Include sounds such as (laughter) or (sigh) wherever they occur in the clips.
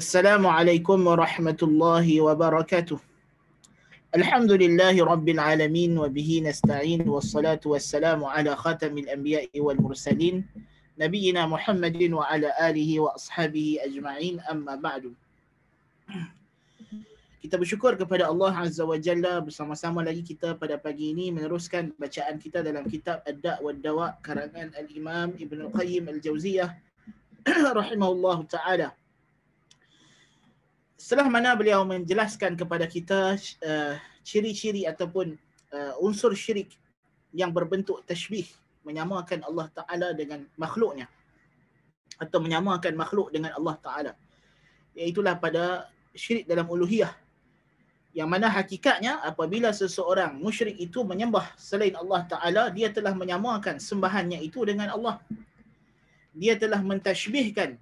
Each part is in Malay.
السلام عليكم ورحمة الله وبركاته الحمد لله رب العالمين وبه نستعين والصلاة والسلام على خاتم الأنبياء والمرسلين نبينا محمد وعلى آله وأصحابه أجمعين أما بعد kita bersyukur kepada Allah Azza wa Jalla bersama-sama lagi kita pada pagi ini meneruskan bacaan kita dalam kitab Ad-Da' wa Dawa karangan Al-Imam Ibn Al-Qayyim Al-Jauziyah rahimahullah taala. Setelah mana beliau menjelaskan kepada kita uh, ciri-ciri ataupun uh, unsur syirik yang berbentuk tashbih menyamakan Allah Taala dengan makhluknya atau menyamakan makhluk dengan Allah Taala. Iaitulah pada syirik dalam uluhiyah yang mana hakikatnya apabila seseorang musyrik itu menyembah selain Allah Ta'ala, dia telah menyamakan sembahannya itu dengan Allah. Dia telah mentashbihkan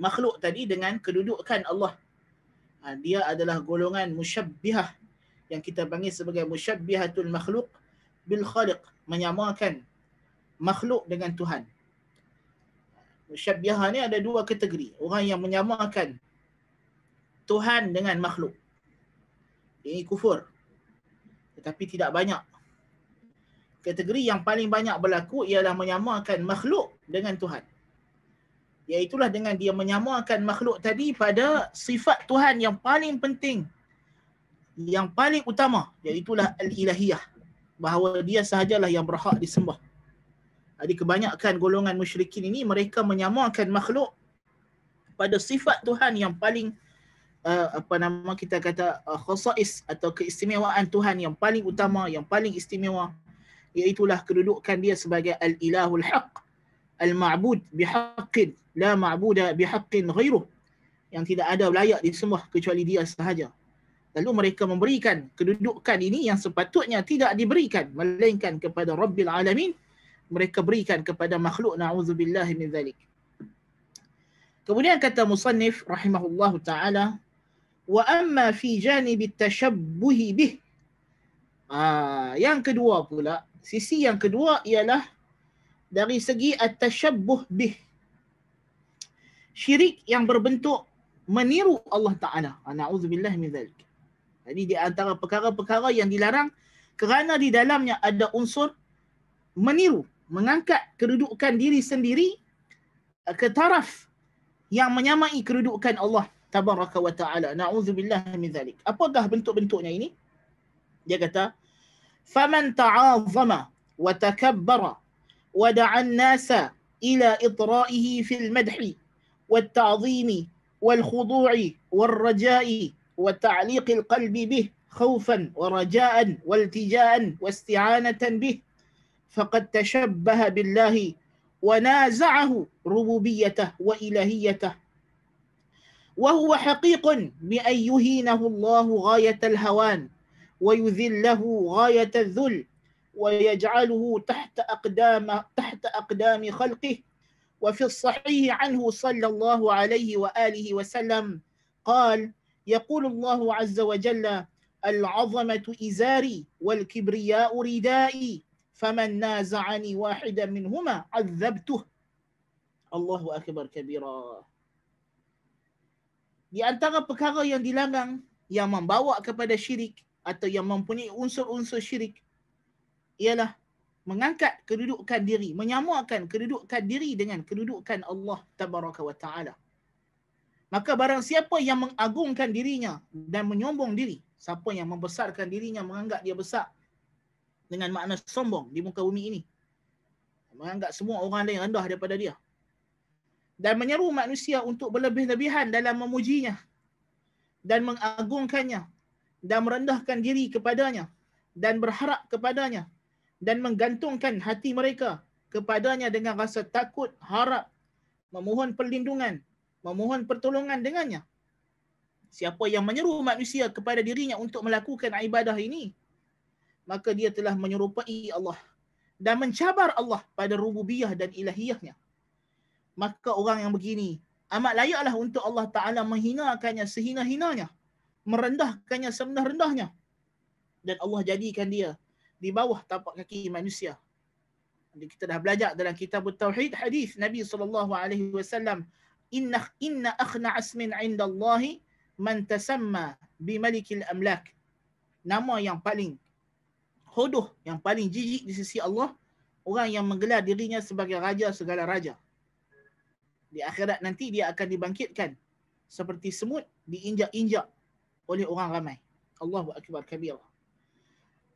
makhluk tadi dengan kedudukan Allah. Ha, dia adalah golongan musyabbihah yang kita panggil sebagai musyabbihatul makhluk bil khaliq, menyamakan makhluk dengan Tuhan. Musyabbihah ni ada dua kategori. Orang yang menyamakan Tuhan dengan makhluk ini kufur. Tetapi tidak banyak. Kategori yang paling banyak berlaku ialah menyamakan makhluk dengan Tuhan. Iaitulah dengan dia menyamakan makhluk tadi pada sifat Tuhan yang paling penting. Yang paling utama. Iaitulah al-ilahiyah. Bahawa dia sahajalah yang berhak disembah. Jadi kebanyakan golongan musyrikin ini mereka menyamakan makhluk pada sifat Tuhan yang paling uh, apa nama kita kata uh, khasais atau keistimewaan Tuhan yang paling utama yang paling istimewa iaitulah kedudukan dia sebagai al-ilahul haq al-ma'bud bihaqqin la ma'buda bihaqqin ghairuh. Yang tidak ada layak disembah kecuali dia sahaja. Lalu mereka memberikan kedudukan ini yang sepatutnya tidak diberikan melainkan kepada rabbil alamin. Mereka berikan kepada makhluk na'udzubillah min zalik. Kemudian kata musannif rahimahullahu taala wa amma fi janib at-tashabbuh bih. Ah yang kedua pula sisi yang kedua ialah dari segi at-tashabbuh bih syirik yang berbentuk meniru Allah Taala na'udzubillah min zalik jadi di antara perkara-perkara yang dilarang kerana di dalamnya ada unsur meniru mengangkat kedudukan diri sendiri ke taraf yang menyamai kedudukan Allah tabaraka wa ta'ala. Na'udzubillah min dhalik. Apakah bentuk-bentuknya ini? Dia kata, "Faman ta'azzama wa takabbara wa da'a an-nasa ila itra'ihi wal raja'i wa ta'liq al-qalbi bih خوفا ورجاء والتجاء واستعانة به فقد تشبه بالله ونازعه ربوبيته وإلهيته. وهو حقيق بأن يهينه الله غاية الهوان ويذله غاية الذل ويجعله تحت أقدام تحت أقدام خلقه وفي الصحيح عنه صلى الله عليه وآله وسلم قال يقول الله عز وجل العظمة إزاري والكبرياء ردائي فمن نازعني واحدا منهما عذبته الله أكبر كبيرا di antara perkara yang dilarang yang membawa kepada syirik atau yang mempunyai unsur-unsur syirik ialah mengangkat kedudukan diri, menyamakan kedudukan diri dengan kedudukan Allah tabaraka wa taala. Maka barang siapa yang mengagungkan dirinya dan menyombong diri, siapa yang membesarkan dirinya menganggap dia besar dengan makna sombong di muka bumi ini. Menganggap semua orang lain rendah daripada dia dan menyeru manusia untuk berlebih-lebihan dalam memujinya dan mengagungkannya dan merendahkan diri kepadanya dan berharap kepadanya dan menggantungkan hati mereka kepadanya dengan rasa takut, harap, memohon perlindungan, memohon pertolongan dengannya. Siapa yang menyeru manusia kepada dirinya untuk melakukan ibadah ini, maka dia telah menyerupai Allah dan mencabar Allah pada rububiyah dan ilahiyahnya maka orang yang begini amat layaklah untuk Allah Ta'ala menghinakannya sehina-hinanya. Merendahkannya serendah-rendahnya. Dan Allah jadikan dia di bawah tapak kaki manusia. Kita dah belajar dalam kitab Tauhid hadis Nabi sallallahu alaihi wasallam inna inna akhna asmin 'inda Allah man tasamma bi malikil amlak. Nama yang paling hodoh yang paling jijik di sisi Allah orang yang menggelar dirinya sebagai raja segala raja. Di akhirat nanti dia akan dibangkitkan seperti semut diinjak-injak oleh orang ramai. Allahu akbar kabir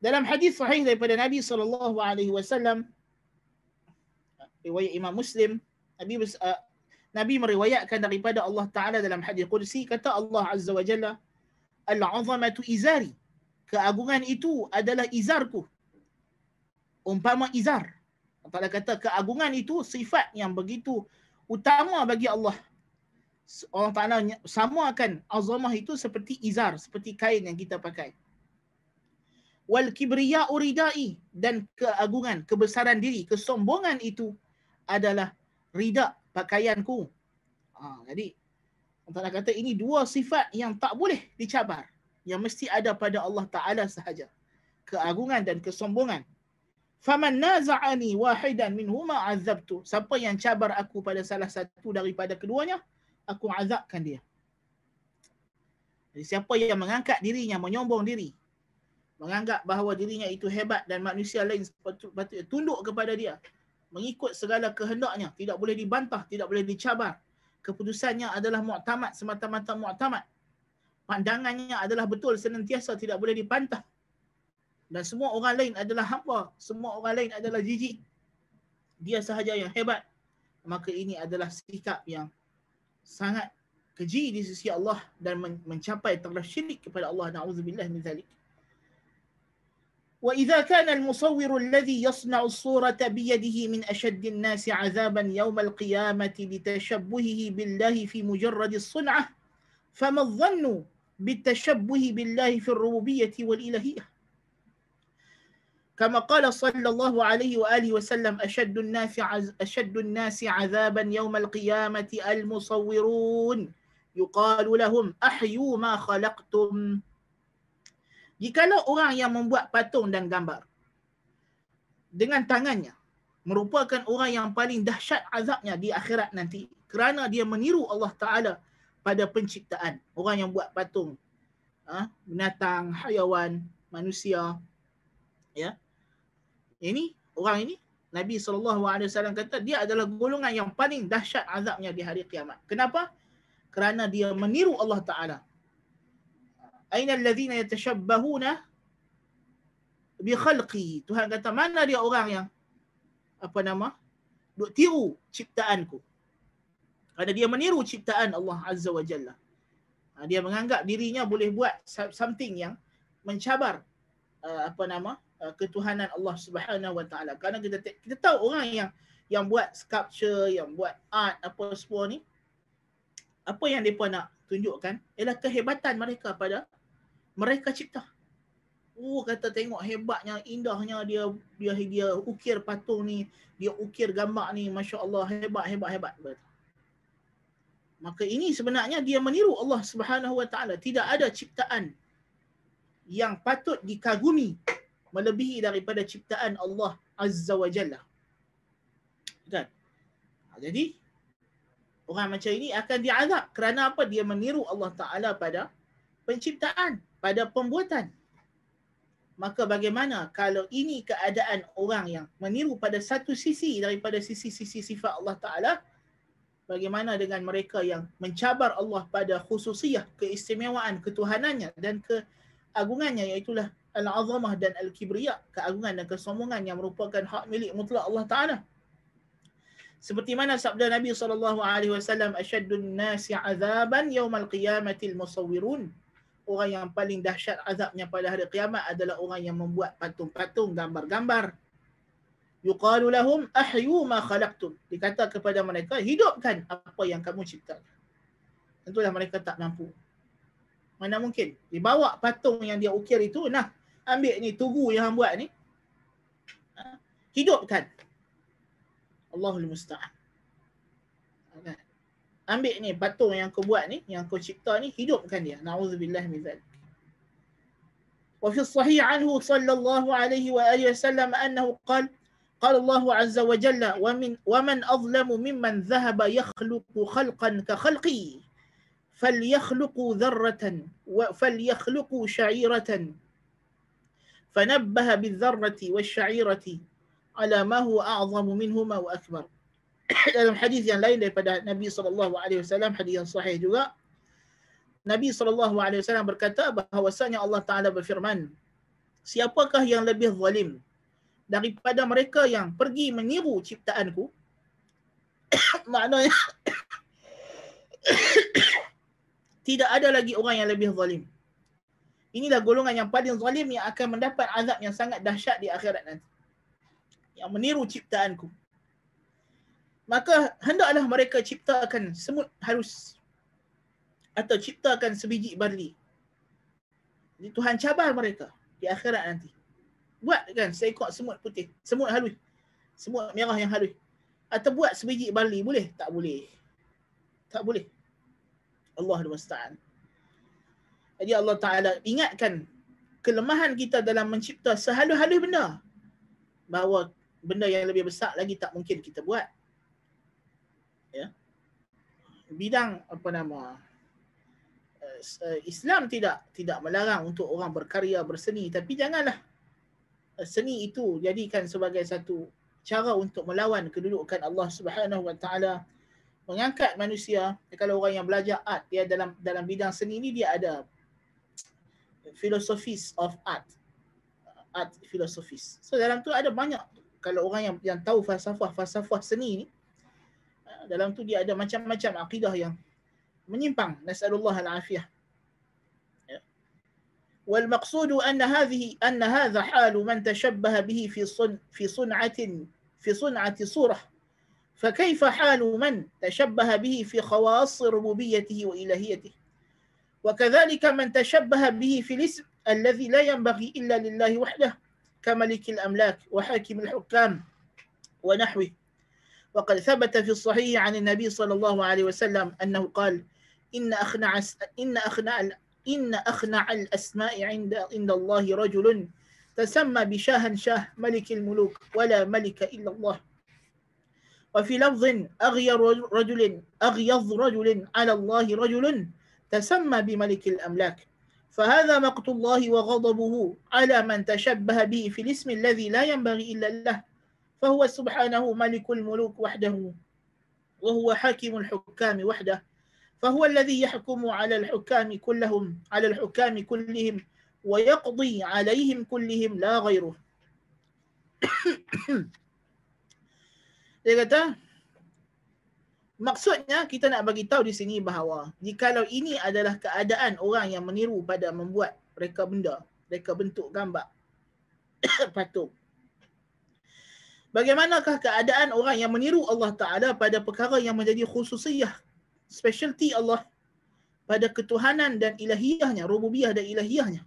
dalam hadis sahih daripada Nabi sallallahu alaihi wasallam riwayat Imam Muslim Nabi uh, Nabi meriwayatkan daripada Allah Taala dalam hadis qudsi kata Allah Azza wa Jalla al-'azamatu izari. Keagungan itu adalah izarku. Umpama izar. Allah kata keagungan itu sifat yang begitu utama bagi Allah. Allah Ta'ala samakan azamah itu seperti izar, seperti kain yang kita pakai. Wal kibriya uridai dan keagungan, kebesaran diri, kesombongan itu adalah rida pakaianku. Ha, jadi Allah kata ini dua sifat yang tak boleh dicabar. Yang mesti ada pada Allah Ta'ala sahaja. Keagungan dan kesombongan. Faman naza'ani wahidan minhuma azabtu. Siapa yang cabar aku pada salah satu daripada keduanya, aku azabkan dia. Jadi siapa yang mengangkat dirinya, menyombong diri, menganggap bahawa dirinya itu hebat dan manusia lain patut tunduk kepada dia, mengikut segala kehendaknya, tidak boleh dibantah, tidak boleh dicabar. Keputusannya adalah mu'tamad, semata-mata mu'tamad. Pandangannya adalah betul, senantiasa tidak boleh dibantah dan semua orang lain adalah hamba, semua orang lain adalah jijik. Dia sahaja yang hebat. Maka ini adalah sikap yang sangat keji di sisi Allah dan mencapai terlalu syirik kepada Allah. Na'udzubillah min zalik. وإذا كان المصور الذي يصنع الصورة بيده من أشد الناس عذابا يوم القيامة لتشبهه بالله في مجرد الصنعة فما الظن بالتشبه بالله في الربوبية والإلهية؟ كما قال صلى الله عليه وآله وسلم أشد الناس أشد الناس عذابا يوم القيامة المصورون. يقال لهم أحيوا ما خلقتم. Jikalau orang yang membuat patung dan gambar dengan tangannya merupakan orang yang paling dahsyat azabnya di akhirat nanti kerana dia meniru Allah Ta'ala pada penciptaan. Orang yang buat patung, ha, binatang, hayawan, manusia, ya, ini orang ini Nabi SAW kata dia adalah golongan yang paling dahsyat azabnya di hari kiamat. Kenapa? Kerana dia meniru Allah Ta'ala. Aina alladhina yatashabbahuna bi khalqi. Tuhan kata mana dia orang yang apa nama? Duk tiru ciptaanku. Kerana dia meniru ciptaan Allah Azza wa Jalla. Ha, dia menganggap dirinya boleh buat something yang mencabar uh, apa nama? Uh, ketuhanan Allah Subhanahu Wa Taala. Karena kita kita tahu orang yang yang buat sculpture, yang buat art apa semua ni apa yang depa nak tunjukkan ialah kehebatan mereka pada mereka cipta. Oh kata tengok hebatnya, indahnya dia dia dia ukir patung ni, dia ukir gambar ni, masya-Allah hebat hebat hebat. Maka ini sebenarnya dia meniru Allah Subhanahu Wa Taala. Tidak ada ciptaan yang patut dikagumi melebihi daripada ciptaan Allah Azza wa Jalla. Kan? Ha, jadi orang macam ini akan diazab kerana apa? Dia meniru Allah Taala pada penciptaan, pada pembuatan. Maka bagaimana kalau ini keadaan orang yang meniru pada satu sisi daripada sisi-sisi sifat Allah Taala? Bagaimana dengan mereka yang mencabar Allah pada khususiyah, keistimewaan, ketuhanannya dan keagungannya iaitulah al-azamah dan al-kibriya, keagungan dan kesombongan yang merupakan hak milik mutlak Allah Taala. Seperti mana sabda Nabi sallallahu alaihi wasallam asyaddun nasi azaban yaumal qiyamati al-musawwirun. Orang yang paling dahsyat azabnya pada hari kiamat adalah orang yang membuat patung-patung, gambar-gambar. Yuqalu lahum ahyu ma khalaqtum. Dikata kepada mereka, hidupkan apa yang kamu ciptakan. Tentulah mereka tak mampu. Mana mungkin? Dibawa patung yang dia ukir itu, nah ambil ni tugu yang hang buat ni ha? hidupkan Allahul musta'an? Ambil ni patung yang kau buat ni yang kau cipta ni hidupkan dia. Naudzubillah min zalik. وفي الصحيح عنه صلى الله عليه وآله وسلم أنه قال قال الله عز وجل ومن ومن أظلم ممن ذهب يخلق خلقا كخلقي فليخلقوا ذرة فليخلقوا شعيرة فنبه بالذرة والشعيرة على ما هو أعظم منهما وأكبر (coughs) dalam hadis yang lain daripada Nabi sallallahu alaihi wasallam hadis yang sahih juga. Nabi sallallahu alaihi wasallam berkata bahawasanya Allah taala berfirman siapakah yang lebih zalim daripada mereka yang pergi meniru ciptaanku? (coughs) Maknanya (coughs) tidak ada lagi orang yang lebih zalim. Inilah golongan yang paling zalim yang akan mendapat azab yang sangat dahsyat di akhirat nanti. Yang meniru ciptaanku maka hendaklah mereka ciptakan semut halus atau ciptakan sebiji barli. Jadi Tuhan cabar mereka di akhirat nanti. Buat kan seekor semut putih, semut halus. Semut merah yang halus. Atau buat sebiji barli, boleh? Tak boleh. Tak boleh. Allah Musta'an. Jadi Allah Ta'ala ingatkan kelemahan kita dalam mencipta sehalus-halus benda. Bahawa benda yang lebih besar lagi tak mungkin kita buat ya. Bidang apa nama uh, Islam tidak tidak melarang untuk orang berkarya berseni. Tapi janganlah uh, seni itu jadikan sebagai satu cara untuk melawan kedudukan Allah Subhanahu Wa Taala. Mengangkat manusia kalau orang yang belajar art dia dalam dalam bidang seni ni dia ada philosophies of art. Art philosophies. So dalam tu ada banyak kalau orang yang yang tahu falsafah falsafah seni ni dalam tu dia ada macam-macam akidah yang menyimpang. Nasallallahu alafiyah. والمقصود أن هذه أن هذا حال من تشبه به في صن في صنعة في صنعة صورة فكيف حال من تشبه به في خواص ربوبيته وإلهيته وكذلك من تشبه به في الاسم الذي لا ينبغي إلا لله وحده كملك الأملاك وحاكم الحكام ونحوه وقد ثبت في الصحيح عن النبي صلى الله عليه وسلم أنه قال إن أخنع إن أخنع إن أخنع الأسماء عند عند الله رجل تسمى بشاه شاه ملك الملوك ولا ملك إلا الله. وفي لفظ أغير رجل أغيظ رجل على الله رجل تسمى بملك الأملاك. فهذا مقت الله وغضبه على من تشبه به في الاسم الذي لا ينبغي إلا له. فهو سبحانه ملك الملوك وحده وهو حاكم الحكام وحده فهو الذي يحكم على الحكام كلهم على الحكام كلهم ويقضي عليهم كلهم لا غيره (coughs) Dia kata, maksudnya kita nak bagi tahu di sini bahawa jikalau ini adalah keadaan orang yang meniru pada membuat mereka benda, mereka bentuk gambar, (coughs) patung, Bagaimanakah keadaan orang yang meniru Allah Ta'ala pada perkara yang menjadi khususiyah, specialty Allah pada ketuhanan dan ilahiyahnya, rububiyah dan ilahiyahnya.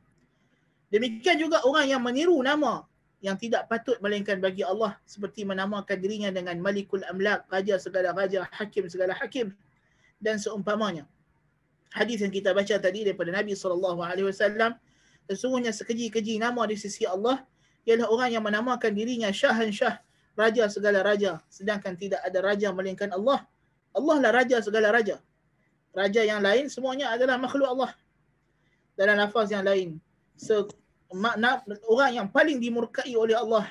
Demikian juga orang yang meniru nama yang tidak patut melainkan bagi Allah seperti menamakan dirinya dengan Malikul Amlak, Raja segala Raja, Hakim segala Hakim dan seumpamanya. Hadis yang kita baca tadi daripada Nabi SAW, sesungguhnya sekeji-keji nama di sisi Allah ialah orang yang menamakan dirinya Syahan Syah, raja segala raja sedangkan tidak ada raja melainkan Allah. Allah lah raja segala raja. Raja yang lain semuanya adalah makhluk Allah. Dalam lafaz yang lain so, makna orang yang paling dimurkai oleh Allah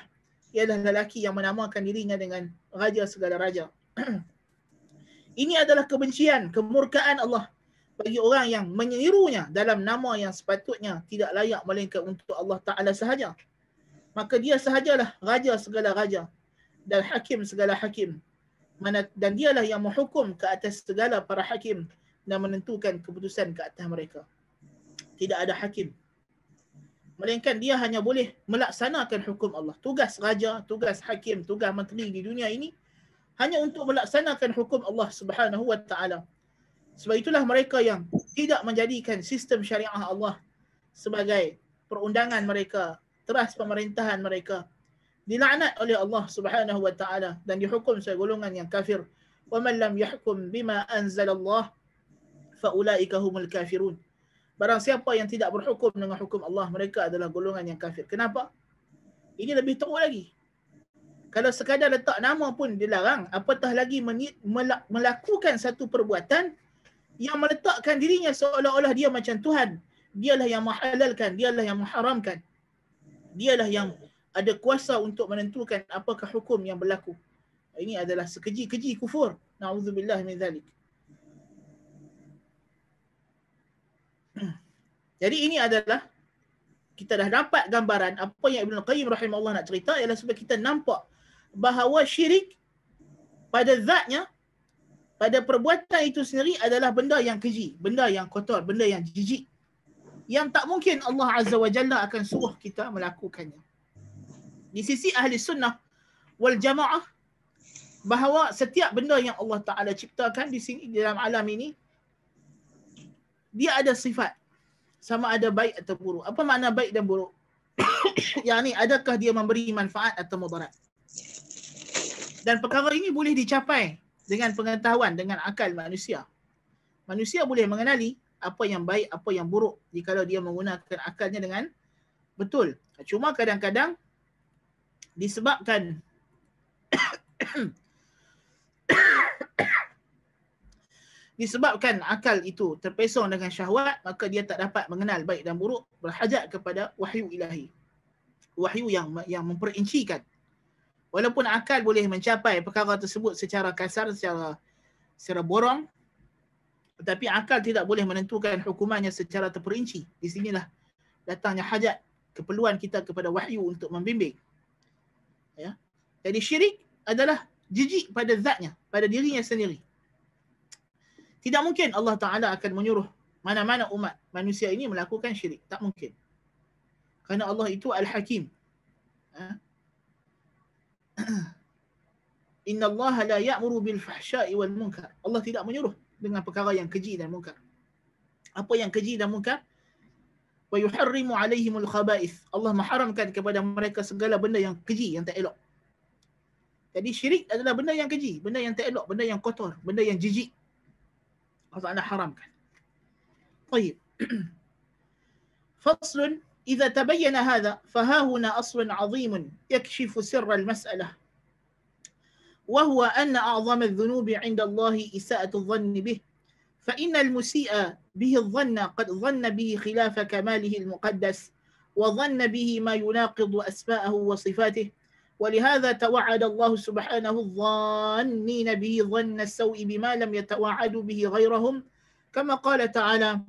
ialah lelaki yang menamakan dirinya dengan raja segala raja. (clears throat) Ini adalah kebencian kemurkaan Allah bagi orang yang menirunya dalam nama yang sepatutnya tidak layak melainkan untuk Allah Taala sahaja. Maka dia sahajalah raja segala raja dan hakim segala hakim. Mana dan dialah yang menghukum ke atas segala para hakim dan menentukan keputusan ke atas mereka. Tidak ada hakim. Melainkan dia hanya boleh melaksanakan hukum Allah. Tugas raja tugas hakim tugas menteri di dunia ini hanya untuk melaksanakan hukum Allah Subhanahu wa taala. Sebab itulah mereka yang tidak menjadikan sistem syariah Allah sebagai perundangan mereka teras pemerintahan mereka dilaknat oleh Allah Subhanahu wa taala dan dihukum sebagai golongan yang kafir. Wa man lam yahkum bima anzalallah fa ulaika humul kafirun. Barang siapa yang tidak berhukum dengan hukum Allah, mereka adalah golongan yang kafir. Kenapa? Ini lebih teruk lagi. Kalau sekadar letak nama pun dilarang, apatah lagi melakukan satu perbuatan yang meletakkan dirinya seolah-olah dia macam Tuhan. Dialah yang menghalalkan, dialah yang mengharamkan. Dialah yang ada kuasa untuk menentukan apakah hukum yang berlaku. Ini adalah sekeji-keji kufur. Na'udzubillah min zalik. (clears throat) Jadi ini adalah kita dah dapat gambaran apa yang Ibn Qayyim rahimahullah nak cerita ialah sebab kita nampak bahawa syirik pada zatnya pada perbuatan itu sendiri adalah benda yang keji, benda yang kotor, benda yang jijik. Yang tak mungkin Allah Azza wa Jalla akan suruh kita melakukannya. Di sisi ahli sunnah wal jamaah bahawa setiap benda yang Allah Taala ciptakan di sini di dalam alam ini dia ada sifat sama ada baik atau buruk. Apa makna baik dan buruk? (coughs) yang ni adakah dia memberi manfaat atau mudarat? Dan perkara ini boleh dicapai dengan pengetahuan dengan akal manusia. Manusia boleh mengenali apa yang baik, apa yang buruk jika dia menggunakan akalnya dengan betul. Cuma kadang-kadang disebabkan (coughs) disebabkan akal itu terpesong dengan syahwat maka dia tak dapat mengenal baik dan buruk berhajat kepada wahyu ilahi. Wahyu yang yang memperincikan. Walaupun akal boleh mencapai perkara tersebut secara kasar secara secara borong tetapi akal tidak boleh menentukan hukumannya secara terperinci. Di sinilah datangnya hajat keperluan kita kepada wahyu untuk membimbing jadi syirik adalah jijik pada zatnya pada dirinya sendiri tidak mungkin Allah Taala akan menyuruh mana-mana umat manusia ini melakukan syirik tak mungkin kerana Allah itu al-hakim ha? (clears throat) Inna Allah la ya'muru bil fahsya'i wal munkar. Allah tidak menyuruh dengan perkara yang keji dan munkar. Apa yang keji dan munkar? Wa yuharrimu alaihimul khaba'ith. Allah mengharamkan kepada mereka segala benda yang keji, yang tak elok. Jadi syirik adalah benda yang keji, benda yang tak elok, benda yang kotor, benda yang jijik. Allah Ta'ala haramkan. طيب. فصل إذا تبين هذا فها هنا أصل عظيم يكشف سر المسألة وهو أن أعظم الذنوب عند الله إساءة الظن به فإن المسيء به الظن قد ظن به خلاف كماله المقدس وظن به ما يناقض أسماءه وصفاته ولهذا توعد الله سبحانه الظانين به ظن السوء بما لم يتوعدوا به غيرهم. كما قال تعالى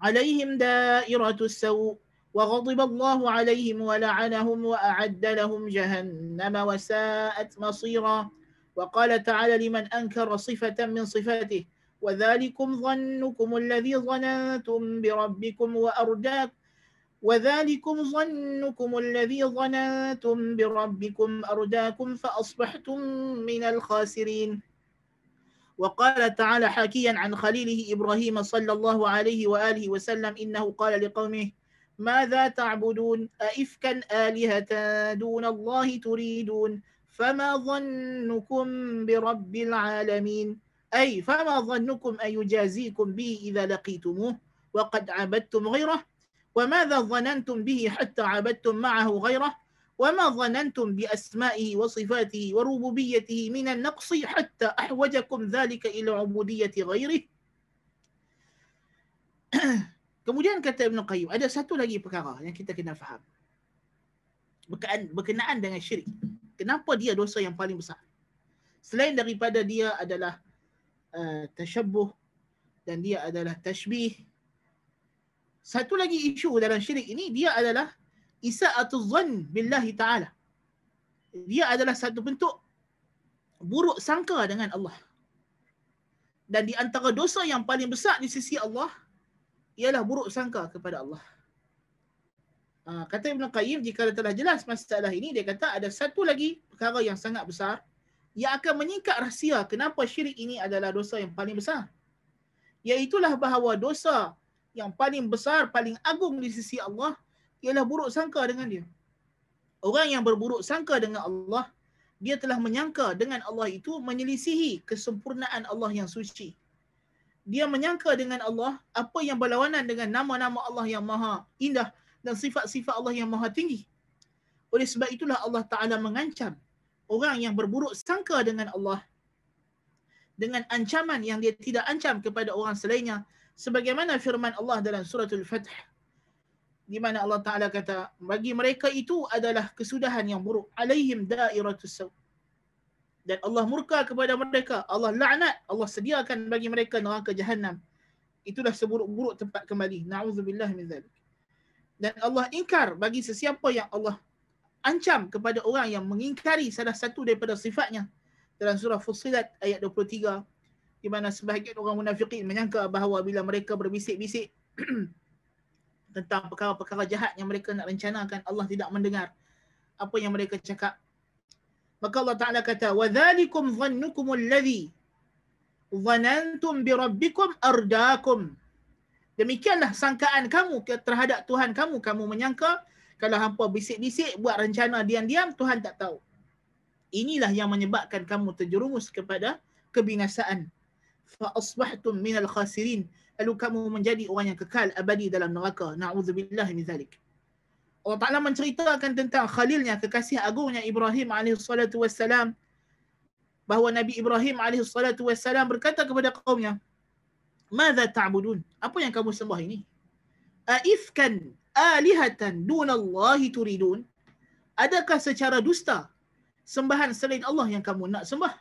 عليهم دائرة السوء وغضب الله عليهم ولعنهم وأعد لهم جهنم وساءت مصيرا. وقال تعالى لمن أنكر صفة من صفاته وذلكم ظنكم الذي ظننتم بربكم وأرداك وذلكم ظنكم الذي ظننتم بربكم أرداكم فأصبحتم من الخاسرين. وقال تعالى حكيا عن خليله إبراهيم صلى الله عليه وآله وسلم إنه قال لقومه ماذا تعبدون؟ أئفكا آلهة دون الله تريدون؟ فما ظنكم برب العالمين؟ أي فما ظنكم أن يجازيكم به إذا لقيتموه؟ وقد عبدتم غيره؟ وماذا ظننتم به حتى عبدتم معه غيره وما ظننتم بأسمائه وصفاته وربوبيته من النقص حتى أحوجكم ذلك إلى عبودية غيره Kemudian kata Ibn Qayyim, ada satu lagi perkara yang kita kena faham. Berkenaan, berkenaan dengan syirik. Kenapa dia dosa yang paling besar? Selain daripada dia adalah uh, tasyabuh dan dia adalah tashbih. Satu lagi isu dalam syirik ini, dia adalah isa'atul zan billahi ta'ala. Dia adalah satu bentuk buruk sangka dengan Allah. Dan di antara dosa yang paling besar di sisi Allah, ialah buruk sangka kepada Allah. Uh, kata Ibn Qayyim, jika telah jelas masalah ini, dia kata ada satu lagi perkara yang sangat besar yang akan menyingkat rahsia kenapa syirik ini adalah dosa yang paling besar. Iaitulah bahawa dosa yang paling besar, paling agung di sisi Allah ialah buruk sangka dengan dia. Orang yang berburuk sangka dengan Allah, dia telah menyangka dengan Allah itu menyelisihi kesempurnaan Allah yang suci dia menyangka dengan Allah apa yang berlawanan dengan nama-nama Allah yang maha indah dan sifat-sifat Allah yang maha tinggi. Oleh sebab itulah Allah Ta'ala mengancam orang yang berburuk sangka dengan Allah dengan ancaman yang dia tidak ancam kepada orang selainnya sebagaimana firman Allah dalam suratul Fath di mana Allah Taala kata bagi mereka itu adalah kesudahan yang buruk. Alaihim dairatus saw. Dan Allah murka kepada mereka. Allah laknat. Allah sediakan bagi mereka neraka jahanam itulah seburuk-buruk tempat kembali. Naudzubillah min zalik. Dan Allah ingkar bagi sesiapa yang Allah ancam kepada orang yang mengingkari salah satu daripada sifatnya. Dalam surah Fussilat ayat 23 di mana sebahagian orang munafikin menyangka bahawa bila mereka berbisik-bisik (clears throat) tentang perkara-perkara jahat yang mereka nak rencanakan Allah tidak mendengar apa yang mereka cakap. Maka Allah Taala kata wa dzalikum dhannukum alladhi dhanantum bi rabbikum ardakum. Demikianlah sangkaan kamu terhadap Tuhan kamu. Kamu menyangka kalau hampa bisik-bisik buat rencana diam-diam Tuhan tak tahu. Inilah yang menyebabkan kamu terjerumus kepada kebinasaan asbahtum minal khasirin lalu kamu menjadi orang yang kekal abadi dalam neraka naudzubillah min zalik Allah Taala menceritakan tentang khalilnya kekasih agungnya Ibrahim alaihi salatu wassalam bahawa Nabi Ibrahim alaihi salatu wassalam berkata kepada kaumnya Mada ta'budun? Apa yang kamu sembah ini? Aifkan alihatan dunallahi turidun? Adakah secara dusta sembahan selain Allah yang kamu nak sembah.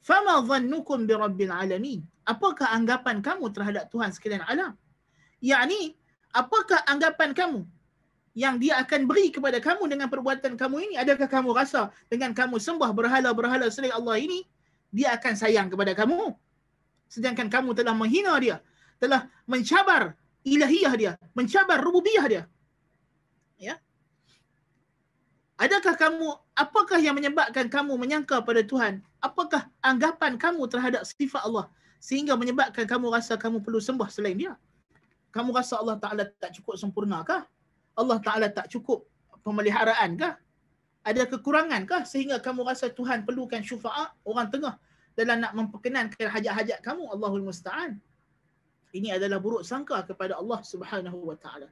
Fama dhannukum bi rabbil alamin? Apakah anggapan kamu terhadap Tuhan sekalian alam? Yakni, apakah anggapan kamu yang dia akan beri kepada kamu dengan perbuatan kamu ini? Adakah kamu rasa dengan kamu sembah berhala-berhala selain Allah ini, dia akan sayang kepada kamu? Sedangkan kamu telah menghina dia, telah mencabar ilahiyah dia, mencabar rububiyah dia. Ya, Adakah kamu, apakah yang menyebabkan kamu menyangka pada Tuhan? Apakah anggapan kamu terhadap sifat Allah sehingga menyebabkan kamu rasa kamu perlu sembah selain dia? Kamu rasa Allah Ta'ala tak cukup sempurna kah? Allah Ta'ala tak cukup pemeliharaan kah? Ada kekurangan kah sehingga kamu rasa Tuhan perlukan syufa'at orang tengah dalam nak memperkenankan hajat-hajat kamu Allahul Musta'an. Ini adalah buruk sangka kepada Allah Subhanahu Wa Ta'ala.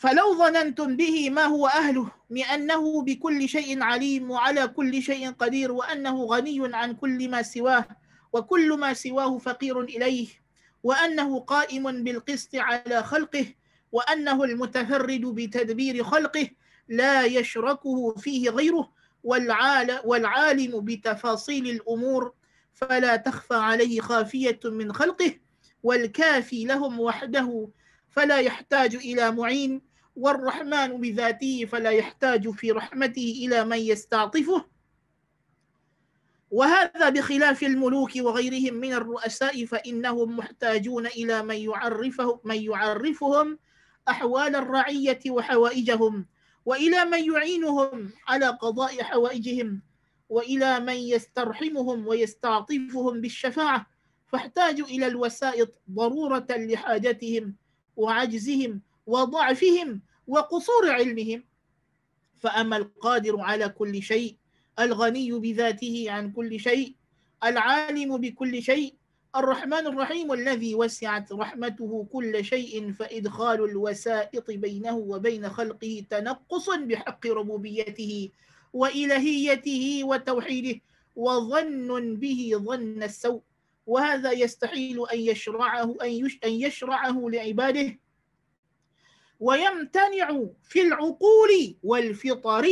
فلو ظننتم به ما هو أهله لأنه بكل شيء عليم وعلى كل شيء قدير وأنه غني عن كل ما سواه وكل ما سواه فقير إليه وأنه قائم بالقسط على خلقه وأنه المتفرد بتدبير خلقه لا يشركه فيه غيره والعالم بتفاصيل الأمور فلا تخفى عليه خافية من خلقه والكافي لهم وحده فلا يحتاج إلى معين والرحمن بذاته فلا يحتاج في رحمته إلى من يستعطفه. وهذا بخلاف الملوك وغيرهم من الرؤساء فإنهم محتاجون إلى من يعرفه من يعرفهم أحوال الرعية وحوائجهم وإلى من يعينهم على قضاء حوائجهم وإلى من يسترحمهم ويستعطفهم بالشفاعة. فاحتاجوا إلى الوسائط ضرورة لحاجتهم وعجزهم وضعفهم وقصور علمهم. فأما القادر على كل شيء الغني بذاته عن كل شيء العالم بكل شيء الرحمن الرحيم الذي وسعت رحمته كل شيء فإدخال الوسائط بينه وبين خلقه تنقص بحق ربوبيته وإلهيته وتوحيده وظن به ظن السوء. وهذا يستحيل أن يشرعه أن يشرعه لعباده. ويمتنع في العقول والفطر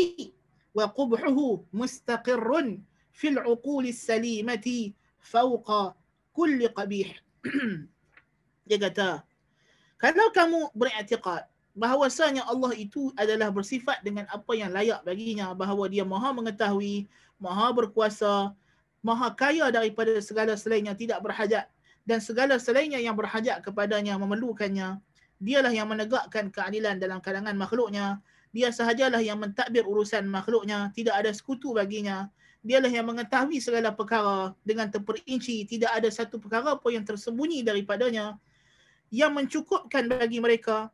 وقبحه مستقر في العقول السليمة فوق كل قبيح (clears throat) dia kata kalau kamu beriktikad bahawasanya Allah itu adalah bersifat dengan apa yang layak baginya bahawa dia maha mengetahui maha berkuasa maha kaya daripada segala selainnya tidak berhajat dan segala selainnya yang berhajat kepadanya memerlukannya dialah yang menegakkan keadilan dalam kalangan makhluknya. Dia sahajalah yang mentadbir urusan makhluknya. Tidak ada sekutu baginya. Dialah yang mengetahui segala perkara. Dengan terperinci tidak ada satu perkara pun yang tersembunyi daripadanya. Yang mencukupkan bagi mereka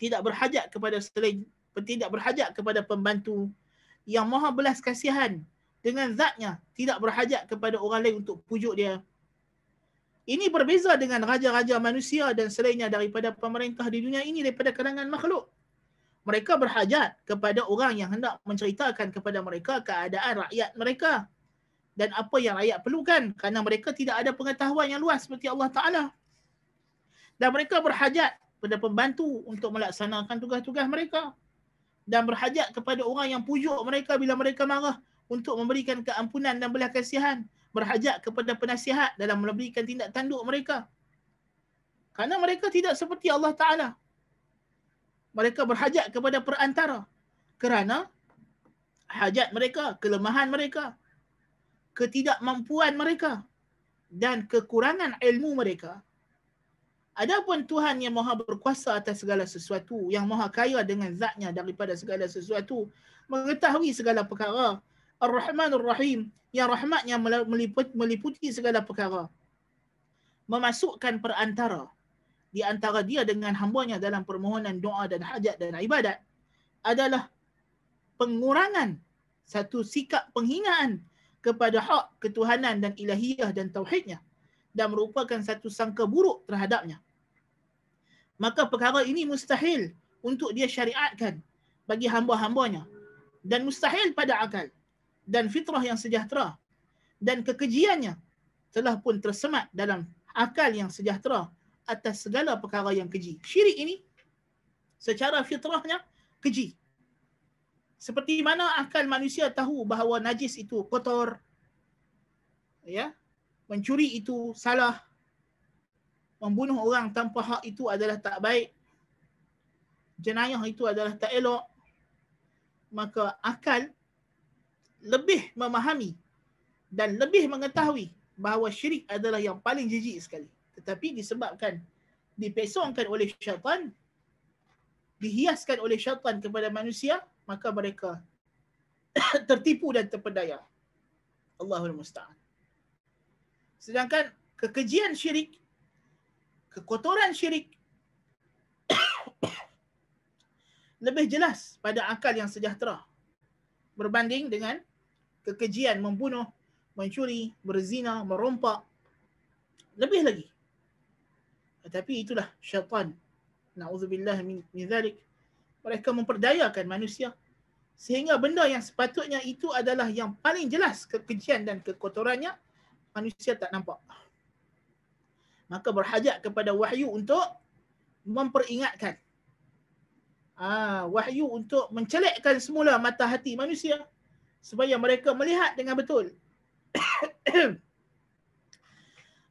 tidak berhajat kepada selain tidak berhajat kepada pembantu. Yang maha belas kasihan dengan zatnya tidak berhajat kepada orang lain untuk pujuk dia ini berbeza dengan raja-raja manusia dan selainnya daripada pemerintah di dunia ini daripada kalangan makhluk. mereka berhajat kepada orang yang hendak menceritakan kepada mereka keadaan rakyat mereka dan apa yang rakyat perlukan kerana mereka tidak ada pengetahuan yang luas seperti Allah Taala. Dan mereka berhajat kepada pembantu untuk melaksanakan tugas-tugas mereka dan berhajat kepada orang yang pujuk mereka bila mereka marah untuk memberikan keampunan dan belas kasihan berhajat kepada penasihat dalam memberikan tindak tanduk mereka. Kerana mereka tidak seperti Allah Ta'ala. Mereka berhajat kepada perantara. Kerana hajat mereka, kelemahan mereka ketidakmampuan mereka dan kekurangan ilmu mereka. Adapun Tuhan yang maha berkuasa atas segala sesuatu, yang maha kaya dengan zatnya daripada segala sesuatu, mengetahui segala perkara, Ar-Rahman Ar-Rahim, yang rahmatnya meliput, meliputi segala perkara, memasukkan perantara di antara dia dengan hambanya dalam permohonan doa dan hajat dan ibadat adalah pengurangan satu sikap penghinaan kepada hak ketuhanan dan ilahiyah dan tauhidnya dan merupakan satu sangka buruk terhadapnya. Maka perkara ini mustahil untuk dia syariatkan bagi hamba-hambanya dan mustahil pada akal dan fitrah yang sejahtera dan kekejiannya telah pun tersemat dalam akal yang sejahtera atas segala perkara yang keji. Syirik ini secara fitrahnya keji. Seperti mana akal manusia tahu bahawa najis itu kotor, ya, mencuri itu salah, membunuh orang tanpa hak itu adalah tak baik, jenayah itu adalah tak elok, maka akal lebih memahami dan lebih mengetahui bahawa syirik adalah yang paling jijik sekali. Tetapi disebabkan dipesongkan oleh syaitan, dihiaskan oleh syaitan kepada manusia, maka mereka (coughs) tertipu dan terpedaya. Allahul Musta'an. Sedangkan kekejian syirik kekotoran syirik (coughs) lebih jelas pada akal yang sejahtera berbanding dengan kekejian membunuh, mencuri, berzina, merompak. Lebih lagi. Tetapi itulah syaitan. Na'udzubillah min, zalik. Mereka memperdayakan manusia sehingga benda yang sepatutnya itu adalah yang paling jelas kekejian dan kekotorannya manusia tak nampak maka berhajat kepada wahyu untuk memperingatkan. Ah, wahyu untuk mencelikkan semula mata hati manusia supaya mereka melihat dengan betul.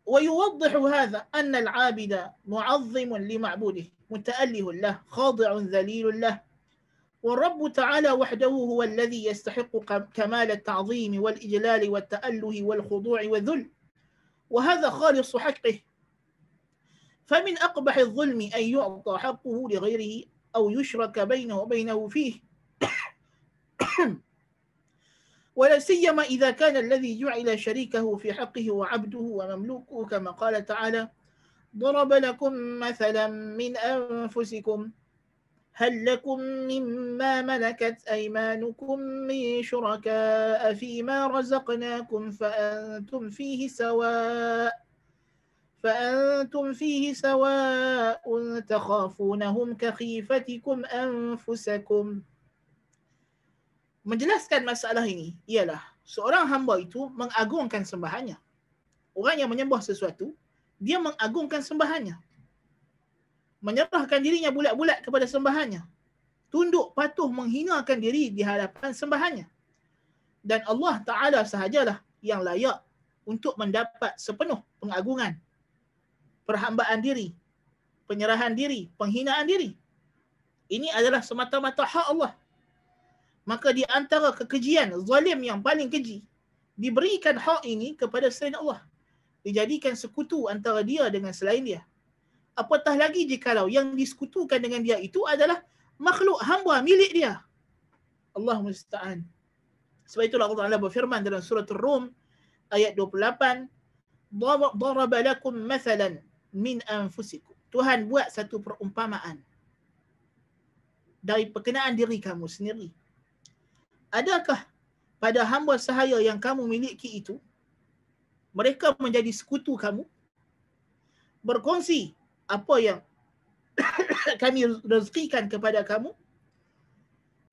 ويوضح هذا أن العابد معظم لمعبوده متأله له خاضع ذليل له والرب تعالى وحده هو الذي يستحق كمال التعظيم والإجلال والتأله والخضوع والذل وهذا خالص حقه فمن أقبح الظلم أن يعطى حقه لغيره أو يشرك بينه وبينه فيه ولا سيما إذا كان الذي جعل شريكه في حقه وعبده ومملوكه كما قال تعالى ضرب لكم مثلا من أنفسكم هل لكم مما ملكت أيمانكم من شركاء فيما رزقناكم فأنتم فيه سواء فأنتم فيه سواء تخافونهم كخيفتكم أنفسكم Menjelaskan masalah ini ialah seorang hamba itu mengagungkan sembahannya. Orang yang menyembah sesuatu, dia mengagungkan sembahannya. Menyerahkan dirinya bulat-bulat kepada sembahannya. Tunduk patuh menghinakan diri di hadapan sembahannya. Dan Allah Ta'ala sahajalah yang layak untuk mendapat sepenuh pengagungan perhambaan diri, penyerahan diri, penghinaan diri. Ini adalah semata-mata hak Allah maka di antara kekejian zalim yang paling keji diberikan hak ini kepada selain Allah dijadikan sekutu antara dia dengan selain dia. Apatah lagi jikalau yang disekutukan dengan dia itu adalah makhluk hamba milik dia. Allah musta'an. Sebab itulah Allah Taala berfirman dalam surah Ar-Rum ayat 28 daraba lakum mathalan min anfusikum. Tuhan buat satu perumpamaan dari perkenaan diri kamu sendiri. Adakah pada hamba sahaya yang kamu miliki itu mereka menjadi sekutu kamu berkongsi apa yang (coughs) kami rezekikan kepada kamu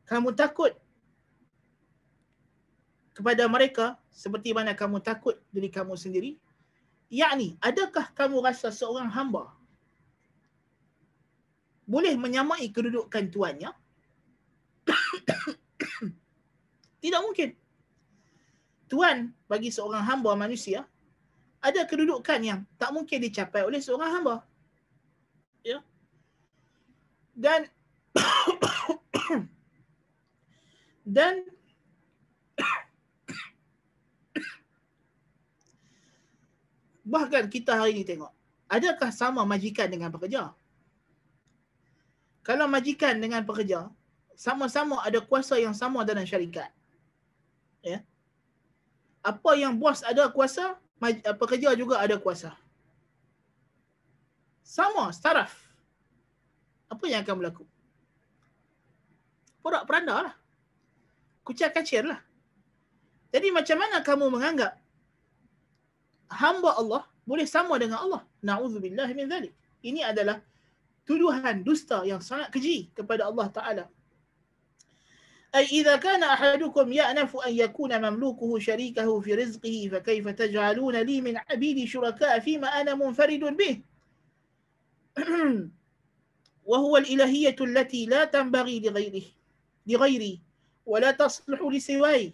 kamu takut kepada mereka seperti mana kamu takut diri kamu sendiri? Yakni, adakah kamu rasa seorang hamba boleh menyamai kedudukan tuannya? (coughs) Tidak mungkin. Tuan bagi seorang hamba manusia ada kedudukan yang tak mungkin dicapai oleh seorang hamba. Ya. Dan (coughs) dan (coughs) bahkan kita hari ini tengok adakah sama majikan dengan pekerja kalau majikan dengan pekerja sama-sama ada kuasa yang sama dalam syarikat ya apa yang bos ada kuasa pekerja juga ada kuasa sama taraf apa yang akan berlaku porak peranda lah kucak kacir lah jadi macam mana kamu menganggap hamba Allah boleh sama dengan Allah. Nauzubillah min zalik. Ini adalah tuduhan dusta yang sangat keji kepada Allah Taala. أي إذا كان أحدكم يأنف أن يكون مملوكه شريكه في رزقه فكيف تجعلون لي من عبيدي شركاء فيما أنا منفرد به؟ (clears throat) وهو الإلهية التي لا تنبغي لغيره لغيري ولا تصلح لسواي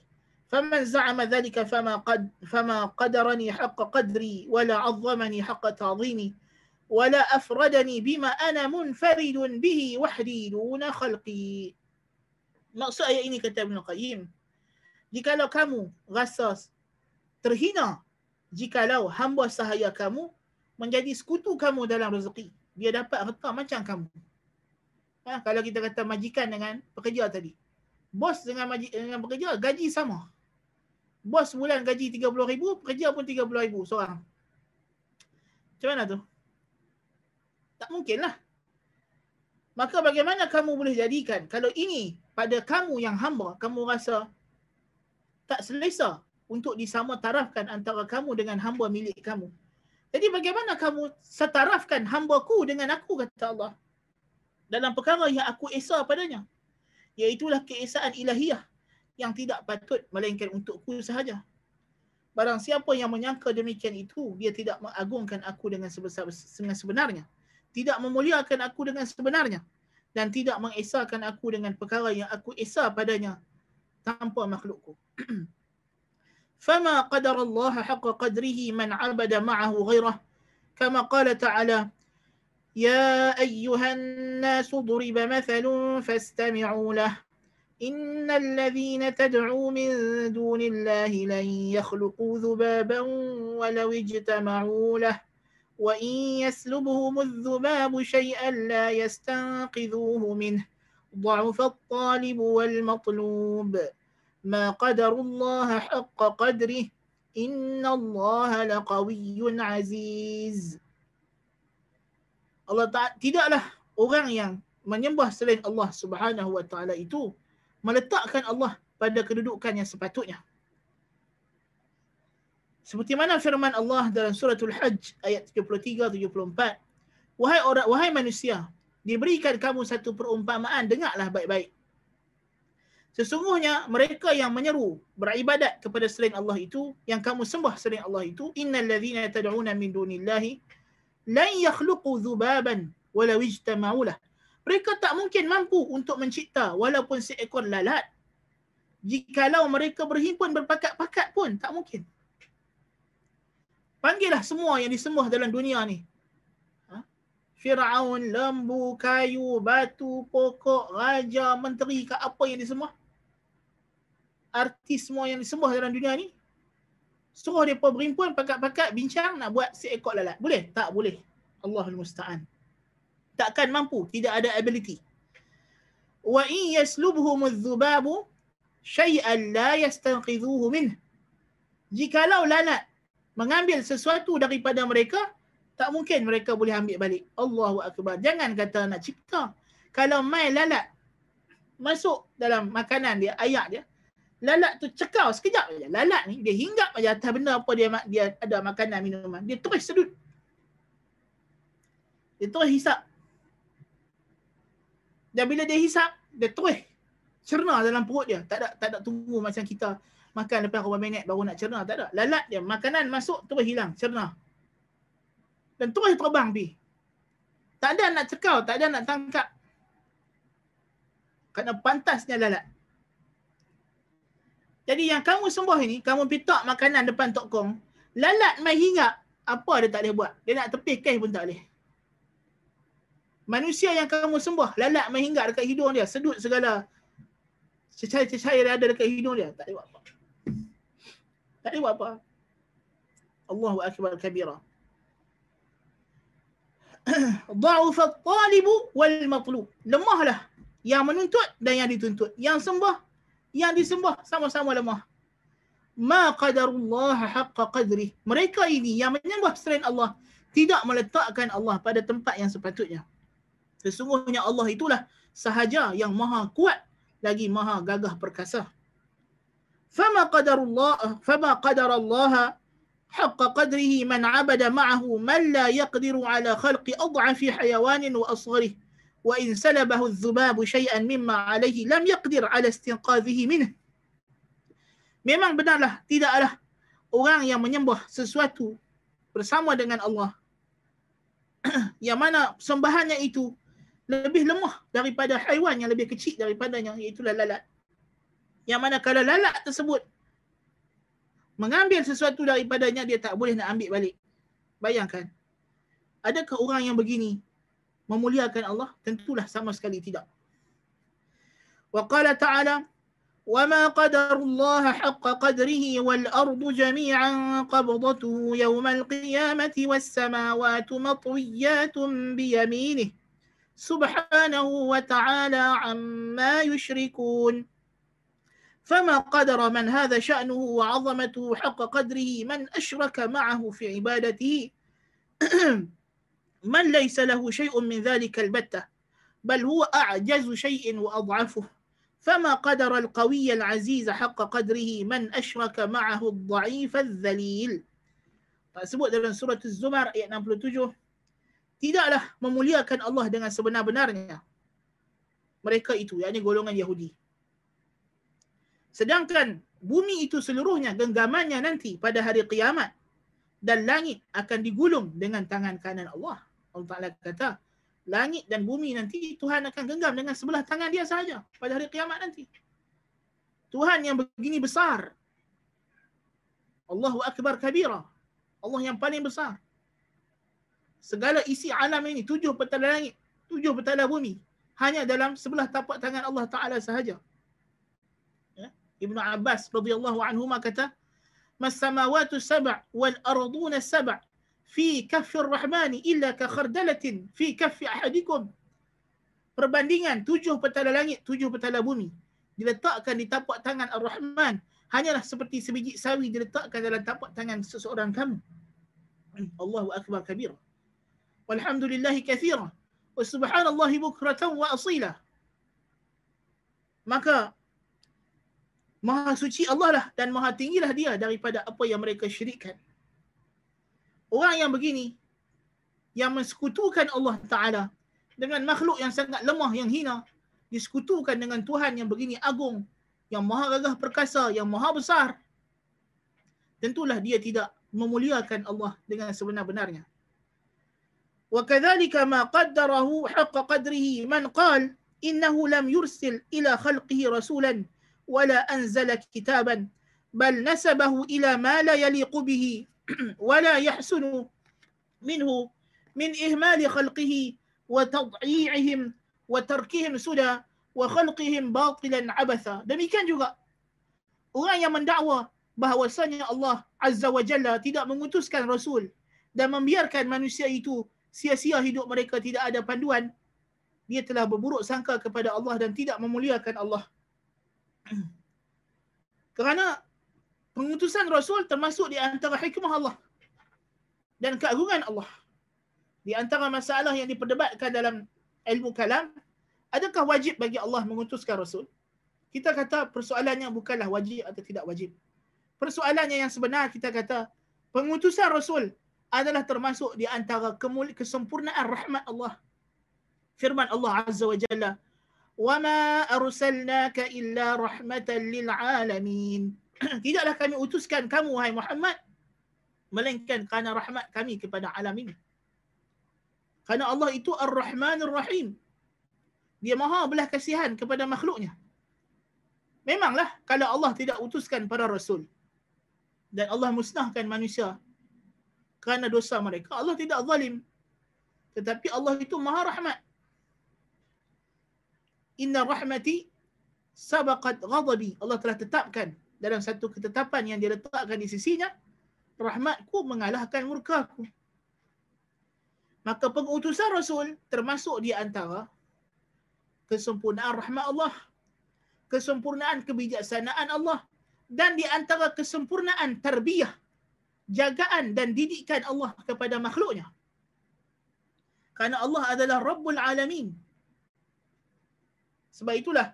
فمن زعم ذلك فما قد فما قدرني حق قدري ولا عظمني حق تعظيمي ولا أفردني بما أنا منفرد به وحدي دون خلقي. Maksud ayat ini kata Ibn Qayyim Jikalau kamu rasa terhina Jikalau hamba sahaya kamu Menjadi sekutu kamu dalam rezeki Dia dapat harta macam kamu ha, Kalau kita kata majikan dengan pekerja tadi Bos dengan, majik, dengan pekerja gaji sama bos bulan gaji RM30,000, pekerja pun RM30,000 seorang. Macam mana tu? Tak mungkin lah. Maka bagaimana kamu boleh jadikan kalau ini pada kamu yang hamba, kamu rasa tak selesa untuk disama tarafkan antara kamu dengan hamba milik kamu. Jadi bagaimana kamu setarafkan hambaku dengan aku, kata Allah. Dalam perkara yang aku esa padanya. Iaitulah keesaan ilahiyah yang tidak patut melainkan untukku sahaja. Barang siapa yang menyangka demikian itu, dia tidak mengagungkan aku dengan sebesar dengan sebenarnya. Tidak memuliakan aku dengan sebenarnya Dan tidak mengesahkan aku dengan perkara yang aku esah padanya tanpa makhlukku. (clears throat) فما قدر الله حق قدره من عبد معه غيره كما قال تعالى يا أيها الناس ضرب مثل فاستمعوا له إن الذين تدعوا من دون الله لن يخلقوا ذبابا ولو اجتمعوا له وإن يسلبهم الذباب شيئا لا يستنقذوه منه ضعف الطالب والمطلوب ما قدر الله حق قدره إن الله لقوي عزيز Allah Ta'ala tidaklah orang yang menyembah selain Allah Subhanahu wa taala itu meletakkan Allah pada kedudukan yang sepatutnya. Seperti mana firman Allah dalam suratul Hajj ayat 73 74, wahai orang wahai manusia, diberikan kamu satu perumpamaan, dengarlah baik-baik. Sesungguhnya mereka yang menyeru beribadat kepada selain Allah itu, yang kamu sembah selain Allah itu, innal ladzina tad'una min dunillahi lan yakhluqu dhubaban walau ijtama'u lahu mereka tak mungkin mampu untuk mencipta walaupun seekor lalat. Jikalau mereka berhimpun berpakat-pakat pun tak mungkin. Panggillah semua yang disembah dalam dunia ni. Ha? Fir'aun, lembu, kayu, batu, pokok, raja, menteri ke apa yang disembah. Artis semua yang disembah dalam dunia ni. Suruh mereka berhimpun, pakat-pakat, bincang nak buat seekor lalat. Boleh? Tak boleh. Allahul Musta'an takkan mampu tidak ada ability yaslubhum adh-dhubabu shay'an la yastanqidhuhu min jikalau lanat mengambil sesuatu daripada mereka tak mungkin mereka boleh ambil balik. Allahu akbar. Jangan kata nak cipta. Kalau mai lalat masuk dalam makanan dia ayak dia lalat tu cekau sekejap saja lalat ni dia hinggap aja atas benda apa dia dia ada makanan minuman. Dia terus sedut. Dia terus hisap. Dan bila dia hisap, dia terus cerna dalam perut dia. Tak ada tak ada tunggu macam kita makan lepas berapa minit baru nak cerna. Tak ada. Lalat dia. Makanan masuk terus hilang. Cerna. Dan terus terbang pi. Tak ada nak cekau. Tak ada nak tangkap. Kerana pantasnya lalat. Jadi yang kamu sembah ini, kamu pitak makanan depan Tok Kong, lalat mai hinggap, apa dia tak boleh buat? Dia nak tepi kes pun tak boleh. Manusia yang kamu sembah, lalat mai hinggap dekat hidung dia, sedut segala cecair-cecair yang ada dekat hidung dia, tak boleh buat apa. Tak boleh buat apa. Allahu akbar kabira. (clears throat) Dha'uf at-talibu wal matlub. Lemahlah yang menuntut dan yang dituntut. Yang sembah yang disembah sama-sama lemah. Ma qadarullah haqqa qadri. Mereka ini yang menyembah selain Allah tidak meletakkan Allah pada tempat yang sepatutnya. Sesungguhnya Allah itulah sahaja yang maha kuat lagi maha gagah perkasa. فما قدر الله فما قدر الله حق قدره من عبد معه من لا يقدر على خلق أضعف حيوان وأصغره وإن سلبه الذباب شيئا مما عليه لم يقدر على استنقاذه منه Memang benarlah tidaklah orang yang menyembah sesuatu bersama dengan Allah (clears throat) yang mana sembahannya itu lebih lemah daripada haiwan yang lebih kecil daripadanya iaitu lalat Yang mana kalau lalat tersebut mengambil sesuatu daripadanya dia tak boleh nak ambil balik. Bayangkan. Adakah orang yang begini memuliakan Allah? Tentulah sama sekali tidak. Wa qala ta'ala وما قدر الله حق قدره والأرض جميعا قبضته يوم القيامة والسماوات مطويات بيمينه سبحانه وتعالى عما يشركون فما قدر من هذا شأنه وعظمته حق قدره من أشرك معه في عبادته. (clears throat) من ليس له شيء من ذلك البتة بل هو أعجز شيء وأضعفه. فما قدر القوي العزيز حق قدره من أشرك معه الضعيف الذليل. Sebut dalam surah Az-Zumar ayat 67 tidaklah memuliakan Allah dengan sebenar-benarnya. Mereka itu yakni golongan Yahudi. Sedangkan bumi itu seluruhnya genggamannya nanti pada hari kiamat dan langit akan digulung dengan tangan kanan Allah Allah Ta'ala kata, langit dan bumi nanti Tuhan akan genggam dengan sebelah tangan dia sahaja pada hari kiamat nanti. Tuhan yang begini besar. Allahu Akbar kabira. Allah yang paling besar. Segala isi alam ini, tujuh petala langit, tujuh petala bumi, hanya dalam sebelah tapak tangan Allah Ta'ala sahaja. Ya? Ibn Abbas radhiyallahu anhu kata, Mas samawatu sab' wal arduna sab' fi kafir rahmani illa ka khardalatin fi kafi ahadikum. Perbandingan tujuh petala langit, tujuh petala bumi diletakkan di tapak tangan Ar-Rahman hanyalah seperti sebiji sawi diletakkan dalam tapak tangan seseorang kamu. Allahu akbar kabir. Walhamdulillahi kathira. Wa subhanallahi bukratan wa asila. Maka Maha suci Allah lah dan maha tinggilah dia daripada apa yang mereka syirikkan. Orang yang begini yang mensekutukan Allah Taala dengan makhluk yang sangat lemah yang hina disekutukan dengan Tuhan yang begini agung yang maha gagah perkasa yang maha besar tentulah dia tidak memuliakan Allah dengan sebenar-benarnya. Wa kadzalika ma qaddarahu haqqa qadrihi man qala innahu lam yursil ila khalqihi rasulan wala anzala kitaban bal nasabahu ila ma la yaliqu bihi ولا يحسن منه من إهمال خلقه وتضييعهم وتركهم سدى وخلقهم باطلا عبثا demikian juga orang yang mendakwa bahawasanya Allah Azza wa Jalla tidak mengutuskan Rasul dan membiarkan manusia itu sia-sia hidup mereka tidak ada panduan dia telah berburuk sangka kepada Allah dan tidak memuliakan Allah (clears throat) kerana pengutusan Rasul termasuk di antara hikmah Allah dan keagungan Allah. Di antara masalah yang diperdebatkan dalam ilmu kalam, adakah wajib bagi Allah mengutuskan Rasul? Kita kata persoalannya bukanlah wajib atau tidak wajib. Persoalannya yang sebenar kita kata pengutusan Rasul adalah termasuk di antara kesempurnaan rahmat Allah. Firman Allah Azza wa Jalla, وما أرسلناك إلا رحمة للعالمين tidaklah kami utuskan kamu wahai Muhammad melainkan kerana rahmat kami kepada alam ini. Kerana Allah itu Ar-Rahmanur Rahim. Dia maha belah kasihan kepada makhluknya. Memanglah kalau Allah tidak utuskan para rasul dan Allah musnahkan manusia kerana dosa mereka Allah tidak zalim. Tetapi Allah itu maha rahmat. Inna rahmati sabaqat ghadabi. Allah telah tetapkan dalam satu ketetapan yang dia letakkan di sisinya, rahmatku mengalahkan murkaku. Maka pengutusan Rasul termasuk di antara kesempurnaan rahmat Allah, kesempurnaan kebijaksanaan Allah dan di antara kesempurnaan tarbiyah, jagaan dan didikan Allah kepada makhluknya. Karena Allah adalah Rabbul Alamin. Sebab itulah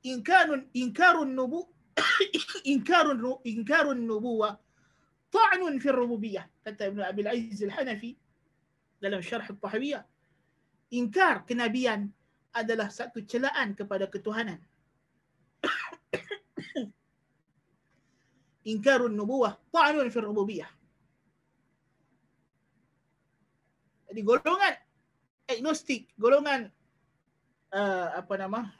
inkarun inkarun nubu (coughs) inkarun inkarun nubuwah ta'nun fi rububiyah. Kata Ibn Abi Al-Aziz Al-Hanafi dalam syarh Al-Tahawiyah ingkar kenabian adalah satu celaan kepada ketuhanan. (coughs) Ingkarun nubuwah ta'nun fi rububiyah. Jadi golongan agnostik golongan uh, apa nama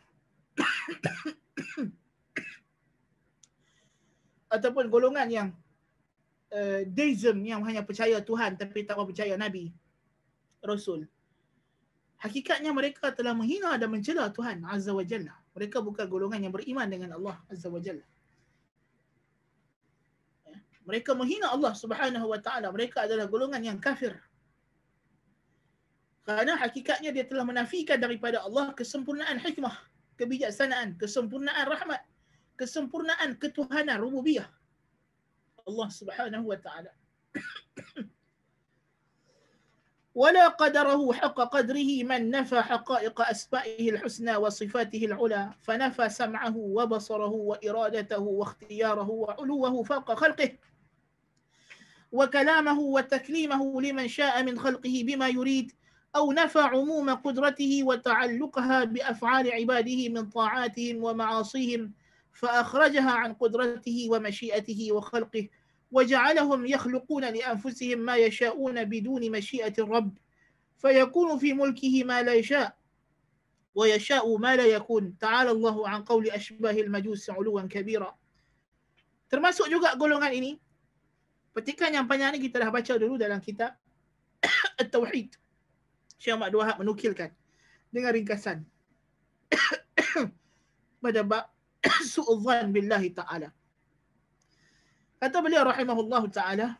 (coughs) ataupun golongan yang uh, deism yang hanya percaya Tuhan tapi tak percaya Nabi Rasul. Hakikatnya mereka telah menghina dan mencela Tuhan Azza wa Jalla. Mereka bukan golongan yang beriman dengan Allah Azza wa Jalla. Ya. Mereka menghina Allah Subhanahu wa taala. Mereka adalah golongan yang kafir Kerana hakikatnya dia telah menafikan daripada Allah kesempurnaan hikmah, kebijaksanaan, kesempurnaan rahmat, kesempurnaan ketuhanan rububiyah. Allah Subhanahu wa taala. ولا قدره حق قدره من نفى حقائق أسمائه الحسنى وصفاته العلى فنفى سمعه وبصره وإرادته واختياره وعلوه فوق خلقه وكلامه وتكليمه لمن شاء من خلقه بما يريد أو نفى عموم قدرته وتعلقها بأفعال عباده من طاعاتهم ومعاصيهم فأخرجها عن قدرته ومشيئته وخلقه وجعلهم يخلقون لأنفسهم ما يشاءون بدون مشيئة الرب فيكون في ملكه ما لا يشاء ويشاء ما لا يكون. تعالى الله عن قول أشباه المجوس علوا كبيرا. Termasuk juga golongan ini. Petikan yang panjang ni kita dah baca dulu dalam kitab (coughs) Syekh Ahmad Wahab menukilkan dengan ringkasan (coughs) pada bab (coughs) su'udzan billahi ta'ala Kata beliau rahimahullah ta'ala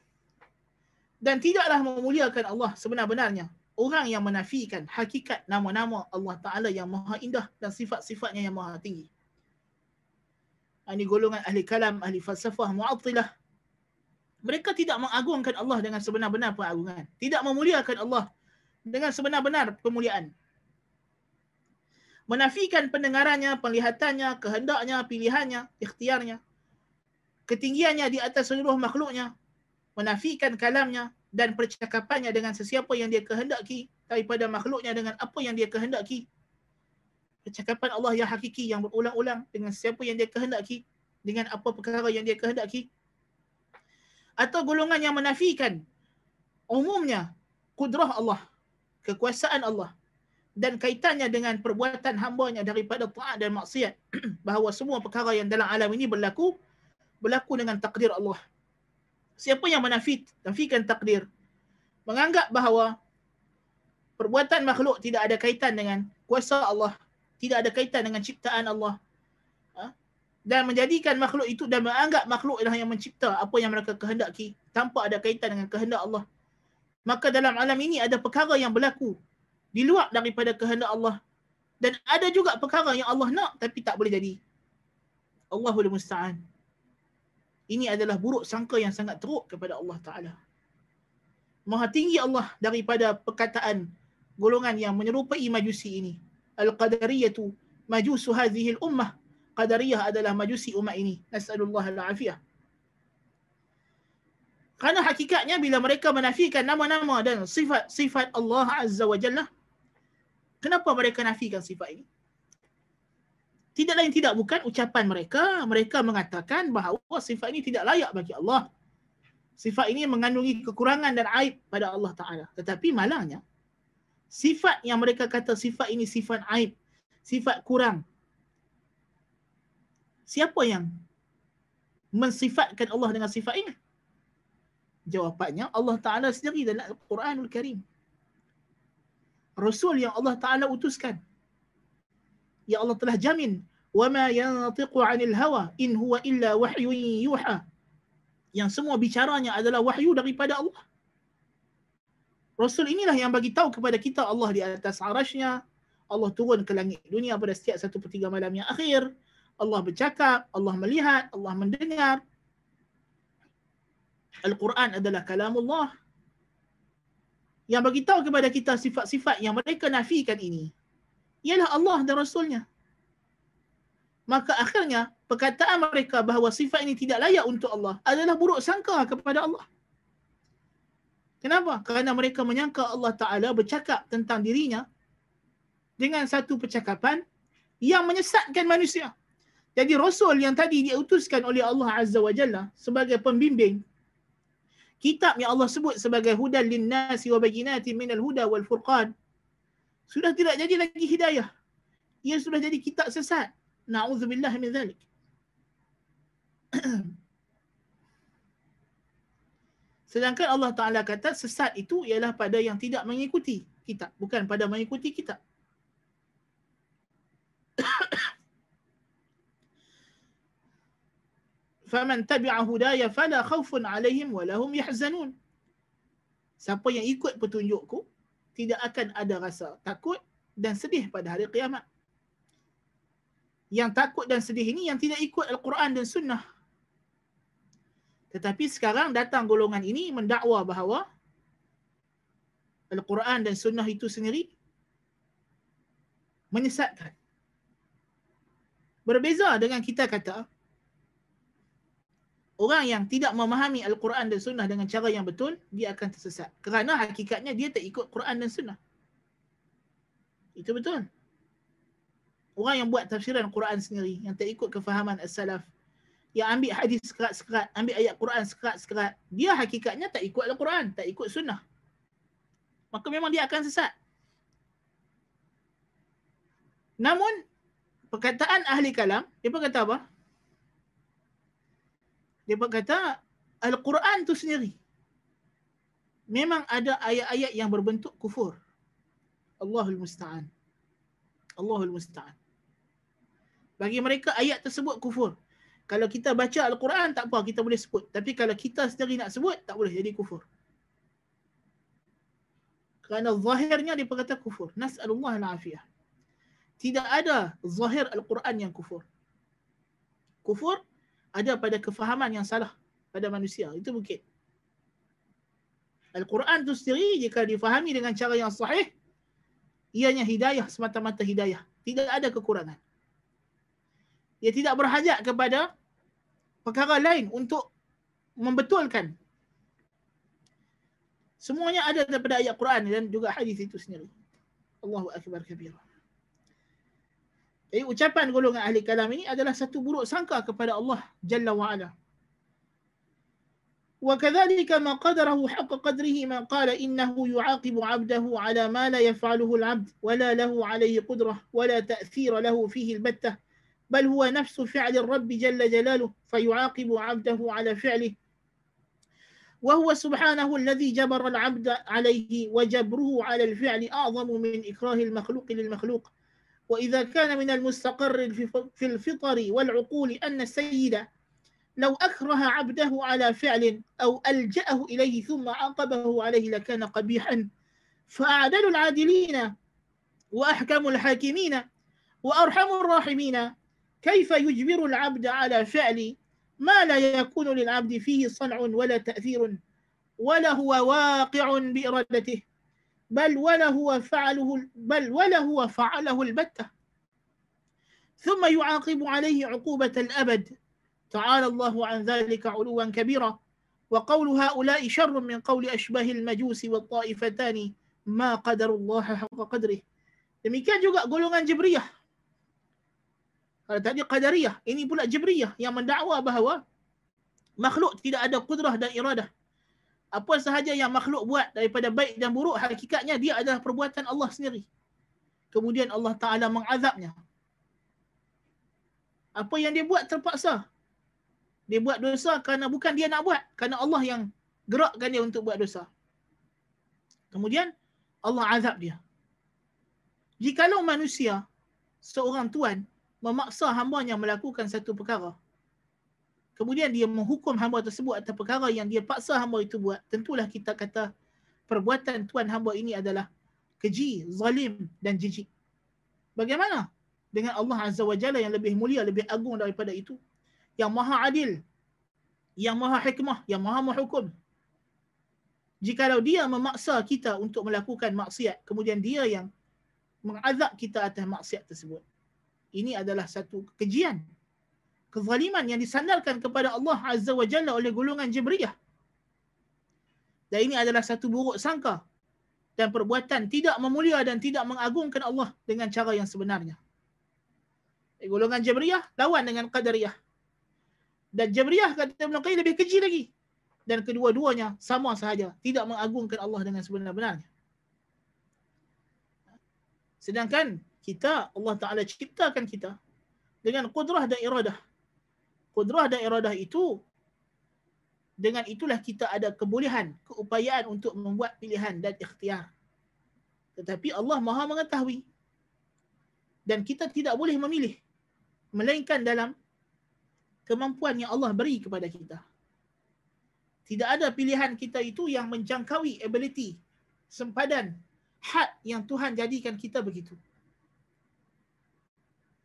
dan tidaklah memuliakan Allah sebenar-benarnya orang yang menafikan hakikat nama-nama Allah Ta'ala yang maha indah dan sifat-sifatnya yang maha tinggi. Ini golongan ahli kalam, ahli falsafah, mu'attilah. Mereka tidak mengagungkan Allah dengan sebenar-benar pengagungan. Tidak memuliakan Allah dengan sebenar-benar pemuliaan. Menafikan pendengarannya, penglihatannya, kehendaknya, pilihannya, ikhtiarnya ketinggiannya di atas seluruh makhluknya, menafikan kalamnya dan percakapannya dengan sesiapa yang dia kehendaki daripada makhluknya dengan apa yang dia kehendaki. Percakapan Allah yang hakiki yang berulang-ulang dengan siapa yang dia kehendaki dengan apa perkara yang dia kehendaki. Atau golongan yang menafikan umumnya kudrah Allah, kekuasaan Allah dan kaitannya dengan perbuatan hambanya daripada taat dan maksiat (clears throat) bahawa semua perkara yang dalam alam ini berlaku berlaku dengan takdir Allah. Siapa yang menafik, nafikan takdir, menganggap bahawa perbuatan makhluk tidak ada kaitan dengan kuasa Allah, tidak ada kaitan dengan ciptaan Allah, ha? dan menjadikan makhluk itu dan menganggap makhluk adalah yang mencipta apa yang mereka kehendaki tanpa ada kaitan dengan kehendak Allah. Maka dalam alam ini ada perkara yang berlaku di luar daripada kehendak Allah dan ada juga perkara yang Allah nak tapi tak boleh jadi. Allahul musta'an. Ini adalah buruk sangka yang sangat teruk kepada Allah Ta'ala. Maha tinggi Allah daripada perkataan golongan yang menyerupai majusi ini. Al-Qadariyatu majusu hadhihi ummah Qadariyah adalah majusi umat ini. Nas'alullah al-afiyah. Kerana hakikatnya bila mereka menafikan nama-nama dan sifat-sifat Allah Azza wa Jalla, kenapa mereka nafikan sifat ini? tidak lain tidak bukan ucapan mereka. Mereka mengatakan bahawa sifat ini tidak layak bagi Allah. Sifat ini mengandungi kekurangan dan aib pada Allah Ta'ala. Tetapi malangnya, sifat yang mereka kata sifat ini sifat aib, sifat kurang. Siapa yang mensifatkan Allah dengan sifat ini? Jawapannya Allah Ta'ala sendiri dalam Al-Quranul Karim. Rasul yang Allah Ta'ala utuskan. Ya Allah telah jamin. وَمَا يَنْطِقُ عَنِ الْهَوَى إِنْ هُوَ إِلَّا وَحْيٌ يُوحَى yang semua bicaranya adalah wahyu daripada Allah. Rasul inilah yang bagi tahu kepada kita Allah di atas arasnya. Allah turun ke langit dunia pada setiap satu per tiga malam yang akhir. Allah bercakap, Allah melihat, Allah mendengar. Al-Quran adalah kalamullah. Yang bagi tahu kepada kita sifat-sifat yang mereka nafikan ini. Ialah Allah dan Rasulnya. Maka akhirnya perkataan mereka bahawa sifat ini tidak layak untuk Allah adalah buruk sangka kepada Allah. Kenapa? Kerana mereka menyangka Allah Ta'ala bercakap tentang dirinya dengan satu percakapan yang menyesatkan manusia. Jadi Rasul yang tadi diutuskan oleh Allah Azza wa Jalla sebagai pembimbing kitab yang Allah sebut sebagai hudan linnasi wa bayinatin minal huda wal furqan sudah tidak jadi lagi hidayah. Ia sudah jadi kitab sesat. Na'udzubillah min dhalik. (clears throat) Sedangkan Allah Ta'ala kata sesat itu ialah pada yang tidak mengikuti kitab. Bukan pada mengikuti kitab. Faman tabi'a hudaya fala khawfun alaihim walahum yahzanun. Siapa yang ikut petunjukku tidak akan ada rasa takut dan sedih pada hari kiamat. Yang takut dan sedih ini yang tidak ikut Al-Quran dan Sunnah. Tetapi sekarang datang golongan ini mendakwa bahawa Al-Quran dan Sunnah itu sendiri menyesatkan. Berbeza dengan kita kata, orang yang tidak memahami Al-Quran dan Sunnah dengan cara yang betul, dia akan tersesat. Kerana hakikatnya dia tak ikut Quran dan Sunnah. Itu betul. Orang yang buat tafsiran Quran sendiri, yang tak ikut kefahaman As-Salaf, yang ambil hadis sekerat-sekerat, ambil ayat Quran sekerat-sekerat, dia hakikatnya tak ikut Al-Quran, tak ikut sunnah. Maka memang dia akan sesat. Namun, perkataan ahli kalam, dia pun kata apa? Dia pun kata, Al-Quran tu sendiri. Memang ada ayat-ayat yang berbentuk kufur. Allahul Musta'an. Allahul Musta'an. Bagi mereka ayat tersebut kufur kalau kita baca Al-Quran tak apa kita boleh sebut. Tapi kalau kita sendiri nak sebut tak boleh jadi kufur. Kerana zahirnya dia berkata kufur. Nas'alullah al-afiyah. Tidak ada zahir Al-Quran yang kufur. Kufur ada pada kefahaman yang salah pada manusia. Itu mungkin. Al-Quran itu sendiri jika difahami dengan cara yang sahih, ianya hidayah semata-mata hidayah. Tidak ada kekurangan. Ia tidak berhajat kepada perkara lain untuk membetulkan semuanya ada daripada ayat Quran dan juga hadis itu sendiri. Allahu akbar kabir. Jadi ucapan golongan ahli kalam ini adalah satu buruk sangka kepada Allah Jalla wa ala. وكذلك ما قدره حق قدره ما قال إنه يعاقب عبده على ما لا يفعله العبد ولا له عليه قدرة ولا تأثير له فيه البتة بل هو نفس فعل الرب جل جلاله فيعاقب عبده على فعله وهو سبحانه الذي جبر العبد عليه وجبره على الفعل أعظم من إكراه المخلوق للمخلوق وإذا كان من المستقر في الفطر والعقول أن السيد لو أكره عبده على فعل أو ألجأه إليه ثم عاقبه عليه لكان قبيحا. فأعدل العادلين وأحكم الحاكمين وأرحم الراحمين. كيف يجبر العبد على فعل ما لا يكون للعبد فيه صنع ولا تأثير ولا هو واقع بإرادته؟ بل ولا هو فعله بل ولا هو فعله البتة. ثم يعاقب عليه عقوبة الأبد. تعالى الله عن ذلك علوا كبيرا. وقول هؤلاء شر من قول أشباه المجوس والطائفتان ما قدر الله حق قدره. demikian juga golongan Jibriyah. Kalau tadi qadariyah, ini pula jabriyah yang mendakwa bahawa makhluk tidak ada kudrah dan iradah. Apa sahaja yang makhluk buat daripada baik dan buruk, hakikatnya dia adalah perbuatan Allah sendiri. Kemudian Allah Ta'ala mengazabnya. Apa yang dia buat terpaksa. Dia buat dosa kerana bukan dia nak buat. Kerana Allah yang gerakkan dia untuk buat dosa. Kemudian Allah azab dia. Jikalau manusia, seorang tuan, memaksa hambanya melakukan satu perkara, kemudian dia menghukum hamba tersebut atas perkara yang dia paksa hamba itu buat, tentulah kita kata perbuatan tuan hamba ini adalah keji, zalim dan jijik. Bagaimana dengan Allah Azza wa Jalla yang lebih mulia, lebih agung daripada itu? Yang maha adil, yang maha hikmah, yang maha menghukum. Jikalau dia memaksa kita untuk melakukan maksiat, kemudian dia yang mengazab kita atas maksiat tersebut. Ini adalah satu kejian. Kezaliman yang disandarkan kepada Allah Azza wa Jalla oleh golongan Jibriyah. Dan ini adalah satu buruk sangka dan perbuatan tidak memulia dan tidak mengagungkan Allah dengan cara yang sebenarnya. Golongan Jabriyah lawan dengan Qadariyah. Dan Jabriyah kata Ibn Qayyim lebih keji lagi. Dan kedua-duanya sama sahaja. Tidak mengagungkan Allah dengan sebenar-benarnya. Sedangkan kita, Allah Ta'ala ciptakan kita dengan kudrah dan iradah. Kudrah dan iradah itu, dengan itulah kita ada kebolehan, keupayaan untuk membuat pilihan dan ikhtiar. Tetapi Allah maha mengetahui. Dan kita tidak boleh memilih. Melainkan dalam kemampuan yang Allah beri kepada kita. Tidak ada pilihan kita itu yang menjangkaui ability, sempadan had yang Tuhan jadikan kita begitu.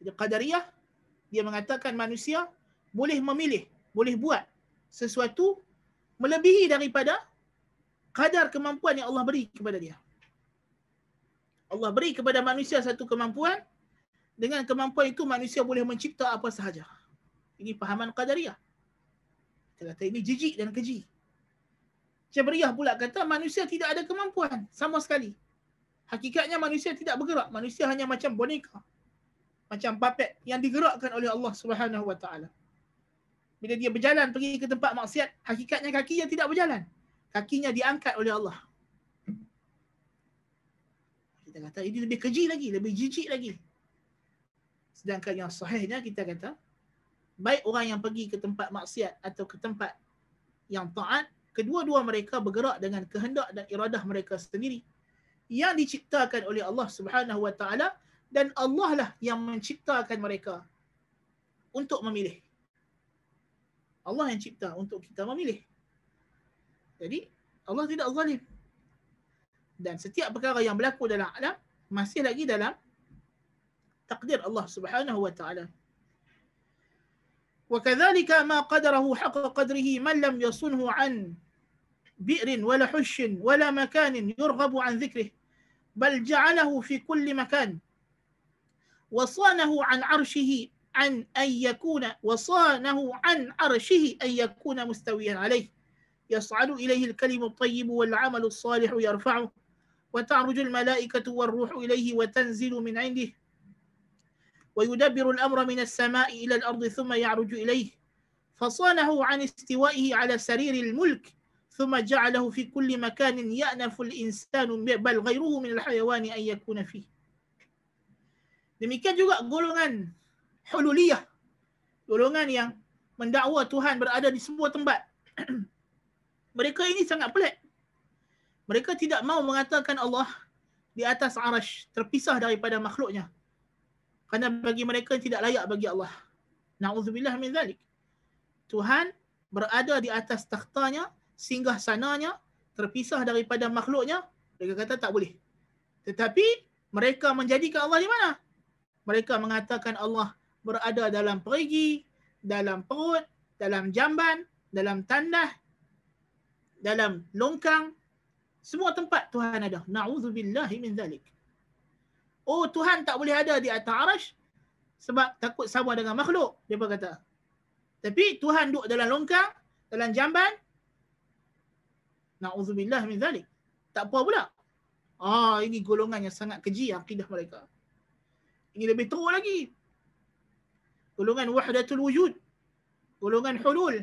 Jadi Qadariyah, dia mengatakan manusia boleh memilih, boleh buat sesuatu melebihi daripada kadar kemampuan yang Allah beri kepada dia. Allah beri kepada manusia satu kemampuan, dengan kemampuan itu manusia boleh mencipta apa sahaja. Ini pahaman Qadariyah. Kita kata ini jijik dan keji. Jabriyah pula kata manusia tidak ada kemampuan sama sekali hakikatnya manusia tidak bergerak. Manusia hanya macam boneka. Macam puppet yang digerakkan oleh Allah Subhanahu Taala. Bila dia berjalan pergi ke tempat maksiat, hakikatnya kakinya tidak berjalan. Kakinya diangkat oleh Allah. Kita kata ini lebih keji lagi, lebih jijik lagi. Sedangkan yang sahihnya kita kata, baik orang yang pergi ke tempat maksiat atau ke tempat yang taat, kedua-dua mereka bergerak dengan kehendak dan iradah mereka sendiri yang diciptakan oleh Allah Subhanahu wa taala dan Allah lah yang menciptakan mereka untuk memilih. Allah yang cipta untuk kita memilih. Jadi Allah tidak zalim. Dan setiap perkara yang berlaku dalam alam masih lagi dalam takdir Allah Subhanahu wa taala. وكذلك ما قدره حق قدره من لم يصنه عن بئر ولا حش ولا مكان يرغب عن ذكره بل جعله في كل مكان وصانه عن عرشه عن أن يكون وصانه عن عرشه أن يكون مستويا عليه. يصعد إليه الكلم الطيب والعمل الصالح يرفعه وتعرج الملائكة والروح إليه وتنزل من عنده. ويدبر الأمر من السماء إلى الأرض ثم يعرج إليه. فصانه عن استوائه على سرير الملك ثم جعله في كل مكان يأنف الإنسان بل غيره من الحيوان أن يكون فيه. Demikian juga golongan hululiyah. Golongan yang mendakwa Tuhan berada di semua tempat. (clears throat) mereka ini sangat pelik. Mereka tidak mau mengatakan Allah di atas arash, terpisah daripada makhluknya. Kerana bagi mereka tidak layak bagi Allah. Na'udzubillah min zalik. Tuhan berada di atas takhtanya singgah sananya terpisah daripada makhluknya mereka kata tak boleh tetapi mereka menjadikan Allah di mana mereka mengatakan Allah berada dalam perigi dalam perut dalam jamban dalam tandah dalam longkang semua tempat Tuhan ada naudzubillahi min zalik oh Tuhan tak boleh ada di atas arash sebab takut sama dengan makhluk dia berkata tapi Tuhan duduk dalam longkang dalam jamban Na'udzubillah min zalik. Tak apa pula. Ah, ini golongan yang sangat keji akidah mereka. Ini lebih teruk lagi. Golongan wahdatul wujud, golongan hulul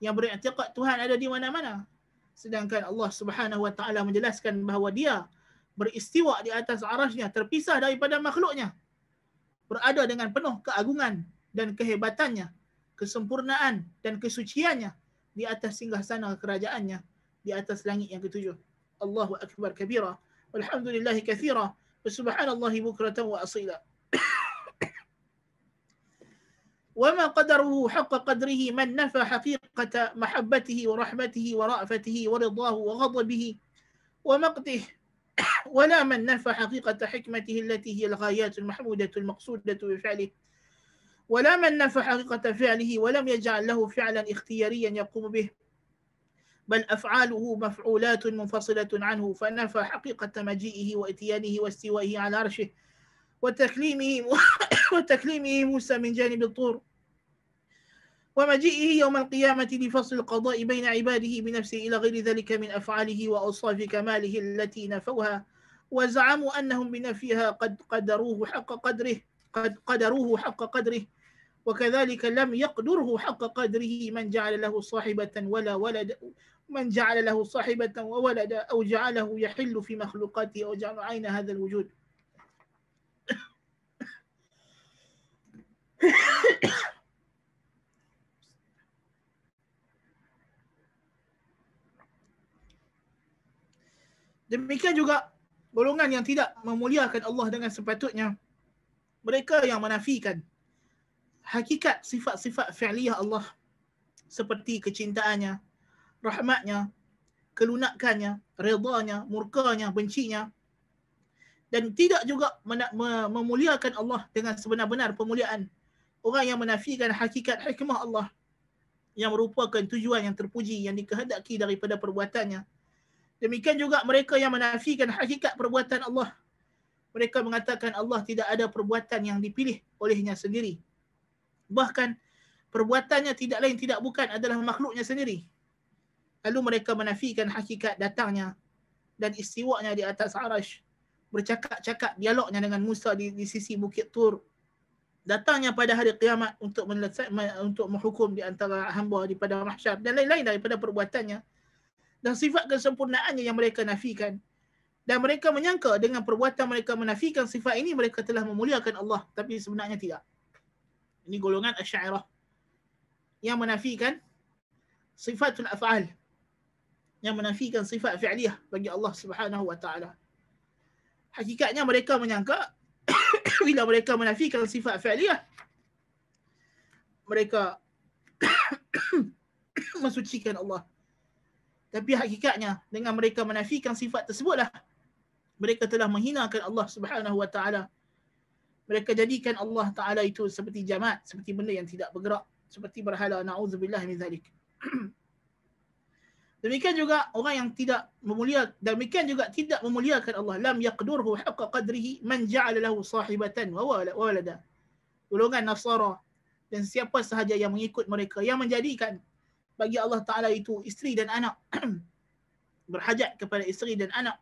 yang beriktikad Tuhan ada di mana-mana. Sedangkan Allah Subhanahu wa taala menjelaskan bahawa dia beristiwa di atas arasnya terpisah daripada makhluknya. Berada dengan penuh keagungan dan kehebatannya, kesempurnaan dan kesuciannya di atas singgah sana kerajaannya di atas langit yang ketujuh. Allahu akbar kabira. Walhamdulillahi kathira. Subhanallahi bukratan wa asila. وما قدره حق قدره من نفى حقيقة محبته ورحمته ورأفته ورضاه وغضبه ومقته. (coughs) ولا من نفى حقيقة حكمته التي هي الغايات المحمودة المقصودة بفعله. ولا من نفى حقيقة فعله ولم يجعل له فعلا اختياريا يقوم به. بل أفعاله مفعولات منفصلة عنه فنفى حقيقة مجيئه وإتيانه واستوائه على عرشه. وتكليمه (coughs) وتكليمه موسى من جانب الطور. ومجيئه يوم القيامة لفصل القضاء بين عباده بنفسه إلى غير ذلك من أفعاله وأوصاف كماله التي نفوها. وزعموا أنهم بنفيها قد قدروه حق قدره قد قدروه حق قدره. وكذلك لم يقدره حق قدره من جعل له صاحبة ولا ولد من جعل له صاحبة وولد أو جعله يحل في مخلوقاته أو جعل عين هذا الوجود. (coughs) Demikian juga golongan yang tidak memuliakan Allah dengan sepatutnya. Mereka yang menafikan hakikat sifat-sifat fi'liyah Allah seperti kecintaannya, rahmatnya, kelunakannya, redanya, murkanya, bencinya dan tidak juga memuliakan Allah dengan sebenar-benar pemuliaan. Orang yang menafikan hakikat hikmah Allah yang merupakan tujuan yang terpuji yang dikehendaki daripada perbuatannya Demikian juga mereka yang menafikan hakikat perbuatan Allah. Mereka mengatakan Allah tidak ada perbuatan yang dipilih olehnya sendiri. Bahkan perbuatannya tidak lain tidak bukan adalah makhluknya sendiri. Lalu mereka menafikan hakikat datangnya dan istiwanya di atas arash. Bercakap-cakap dialognya dengan Musa di, di sisi Bukit Tur. Datangnya pada hari kiamat untuk untuk menghukum di antara hamba di pada mahsyar dan lain-lain daripada perbuatannya dan sifat kesempurnaannya yang mereka nafikan. Dan mereka menyangka dengan perbuatan mereka menafikan sifat ini, mereka telah memuliakan Allah. Tapi sebenarnya tidak. Ini golongan Asy'ariyah yang menafikan sifatul af'al. Yang menafikan sifat fi'liyah bagi Allah Subhanahu wa taala. Hakikatnya mereka menyangka bila mereka menafikan sifat fi'liyah mereka (coughs) mensucikan Allah. Tapi hakikatnya dengan mereka menafikan sifat tersebutlah mereka telah menghinakan Allah Subhanahu wa taala. Mereka jadikan Allah taala itu seperti jamat, seperti benda yang tidak bergerak, seperti berhala naudzubillah min zalik. (coughs) Demikian juga orang yang tidak memuliakan demikian juga tidak memuliakan Allah lam yaqdurhu haqqa qadrihi man ja'ala lahu sahibatan wa walada. Golongan Nasara dan siapa sahaja yang mengikut mereka yang menjadikan bagi Allah Ta'ala itu isteri dan anak. (clears throat) Berhajat kepada isteri dan anak.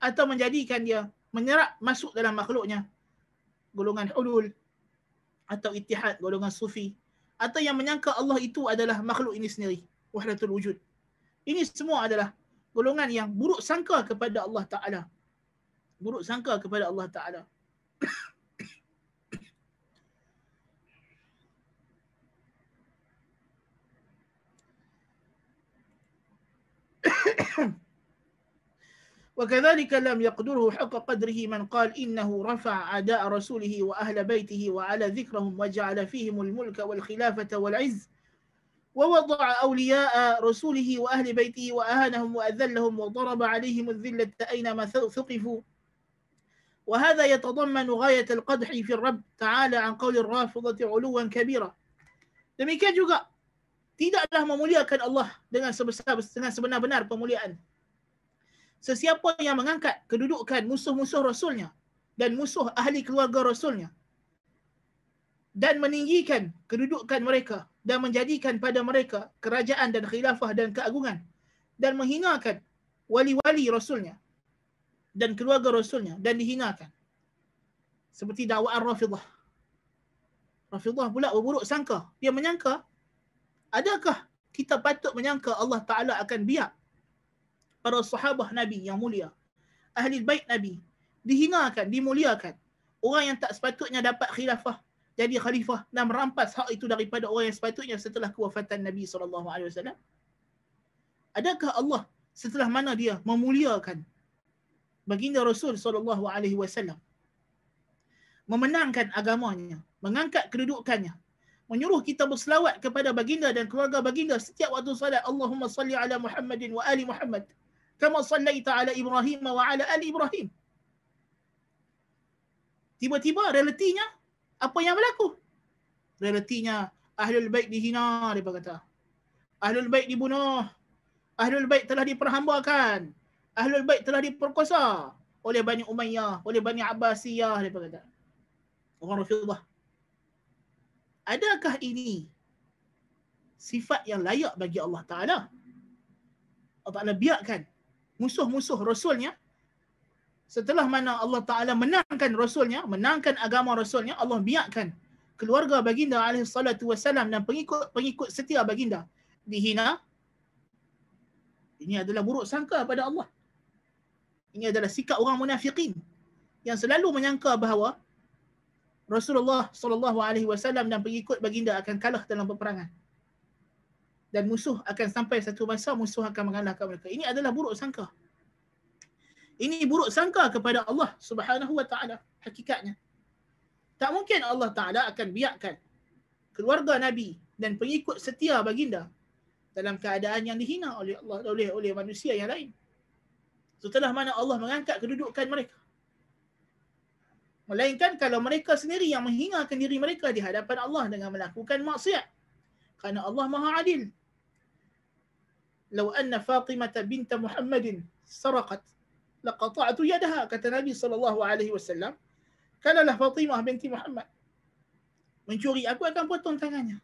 Atau menjadikan dia menyerap masuk dalam makhluknya. Golongan hulul. Atau itihad, golongan sufi. Atau yang menyangka Allah itu adalah makhluk ini sendiri. Wahdatul wujud. Ini semua adalah golongan yang buruk sangka kepada Allah Ta'ala. Buruk sangka kepada Allah Ta'ala. وكذلك لم يقدره حق قدره من قال إنه رفع أداء رسوله وأهل بيته وعلى ذكرهم وجعل فيهم الملك والخلافة والعز ووضع أولياء رسوله وأهل بيته وأهانهم وأذلهم وضرب عليهم الذلة أينما ثقفوا وهذا يتضمن غاية القدح في الرب تعالى عن قول الرافضة علوا كبيرا demikian juga tidaklah memuliakan Allah dengan sebesar dengan sebenar-benar pemuliaan sesiapa yang mengangkat kedudukan musuh-musuh Rasulnya dan musuh ahli keluarga Rasulnya dan meninggikan kedudukan mereka dan menjadikan pada mereka kerajaan dan khilafah dan keagungan dan menghinakan wali-wali Rasulnya dan keluarga Rasulnya dan dihinakan seperti dakwaan Rafidah Rafidah pula berburuk sangka. Dia menyangka, adakah kita patut menyangka Allah Ta'ala akan biar para sahabah Nabi yang mulia, ahli bait Nabi, dihinakan, dimuliakan. Orang yang tak sepatutnya dapat khilafah, jadi khalifah dan merampas hak itu daripada orang yang sepatutnya setelah kewafatan Nabi SAW. Adakah Allah setelah mana dia memuliakan baginda Rasul SAW memenangkan agamanya, mengangkat kedudukannya, menyuruh kita berselawat kepada baginda dan keluarga baginda setiap waktu salat Allahumma salli ala Muhammadin wa ali Muhammad kama sallaita ala Ibrahim wa ala ali Ibrahim tiba-tiba realitinya apa yang berlaku? Realitinya ahlul bait dihina dia kata. Ahlul bait dibunuh. Ahlul bait telah diperhambakan. Ahlul bait telah diperkosa oleh Bani Umayyah oleh Bani Abbasiyah dia kata. Orang Rafidah. Adakah ini sifat yang layak bagi Allah Ta'ala? Allah Ta'ala biarkan musuh-musuh Rasulnya setelah mana Allah Ta'ala menangkan Rasulnya, menangkan agama Rasulnya, Allah biarkan keluarga baginda alaihi salatu wassalam dan pengikut-pengikut setia baginda dihina. Ini adalah buruk sangka pada Allah. Ini adalah sikap orang munafikin yang selalu menyangka bahawa Rasulullah sallallahu alaihi wasallam dan pengikut baginda akan kalah dalam peperangan. Dan musuh akan sampai satu masa musuh akan mengalahkan mereka. Ini adalah buruk sangka. Ini buruk sangka kepada Allah Subhanahu wa taala hakikatnya. Tak mungkin Allah Taala akan biarkan keluarga Nabi dan pengikut setia baginda dalam keadaan yang dihina oleh Allah oleh oleh manusia yang lain. Setelah mana Allah mengangkat kedudukan mereka. Melainkan kalau mereka sendiri yang menghinakan diri mereka di hadapan Allah dengan melakukan maksiat. Kerana Allah maha adil. Lau anna Fatimah binta Muhammadin saraqat laqata'tu yadaha kata Nabi sallallahu alaihi wasallam kalaulah Fatimah binti Muhammad mencuri aku akan potong tangannya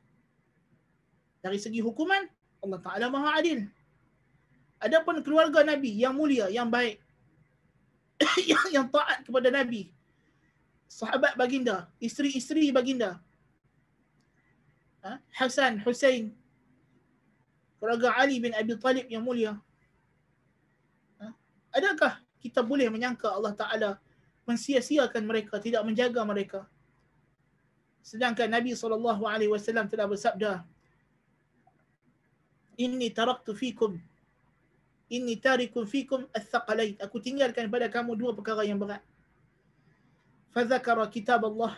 dari segi hukuman Allah Taala Maha Adil adapun keluarga Nabi yang mulia yang baik (coughs) yang, yang taat kepada Nabi sahabat baginda, isteri-isteri baginda. Ha? Hasan, Hussein, keluarga Ali bin Abi Talib yang mulia. Ha? Adakah kita boleh menyangka Allah Ta'ala mensia-siakan mereka, tidak menjaga mereka? Sedangkan Nabi SAW telah bersabda, Inni taraktu fikum Inni tarikum fikum al-thaqalain. Aku tinggalkan pada kamu dua perkara yang berat. Fadzakara kitab Allah.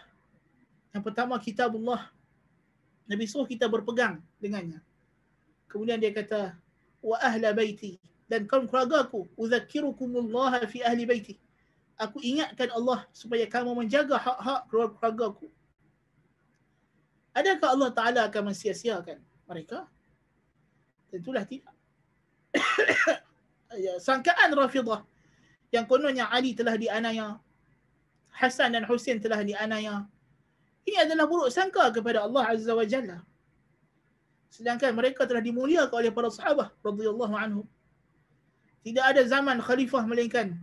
Yang pertama kitab Allah. Nabi suruh kita berpegang dengannya. Kemudian dia kata, wa ahla baiti. Dan kaum keluarga aku, udzakirukumullah fi ahli baiti. Aku ingatkan Allah supaya kamu menjaga hak-hak keluarga aku. Adakah Allah Ta'ala akan mensia-siakan mereka? Tentulah tidak. (coughs) Ya, sangkaan Rafidah yang kononnya Ali telah dianaya Hasan dan Husain telah dianaya. Ini adalah buruk sangka kepada Allah Azza wa Jalla. Sedangkan mereka telah dimuliakan oleh para sahabat radhiyallahu anhum Tidak ada zaman khalifah melainkan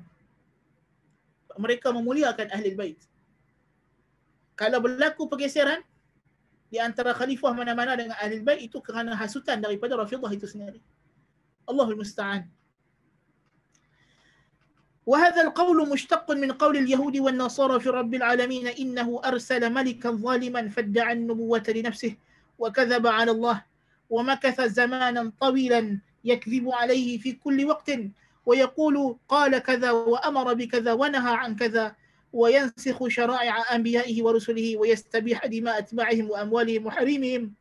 mereka memuliakan ahli bait. Kalau berlaku pergeseran di antara khalifah mana-mana dengan ahli bait itu kerana hasutan daripada Rafidah itu sendiri. Allahul musta'an. وهذا القول مشتق من قول اليهود والنصارى في رب العالمين إنه أرسل ملكا ظالما فادعى النبوة لنفسه وكذب على الله ومكث زمانا طويلا يكذب عليه في كل وقت ويقول قال كذا وأمر بكذا ونهى عن كذا وينسخ شرائع أنبيائه ورسله ويستبيح دماء أتباعهم وأموالهم وحريمهم.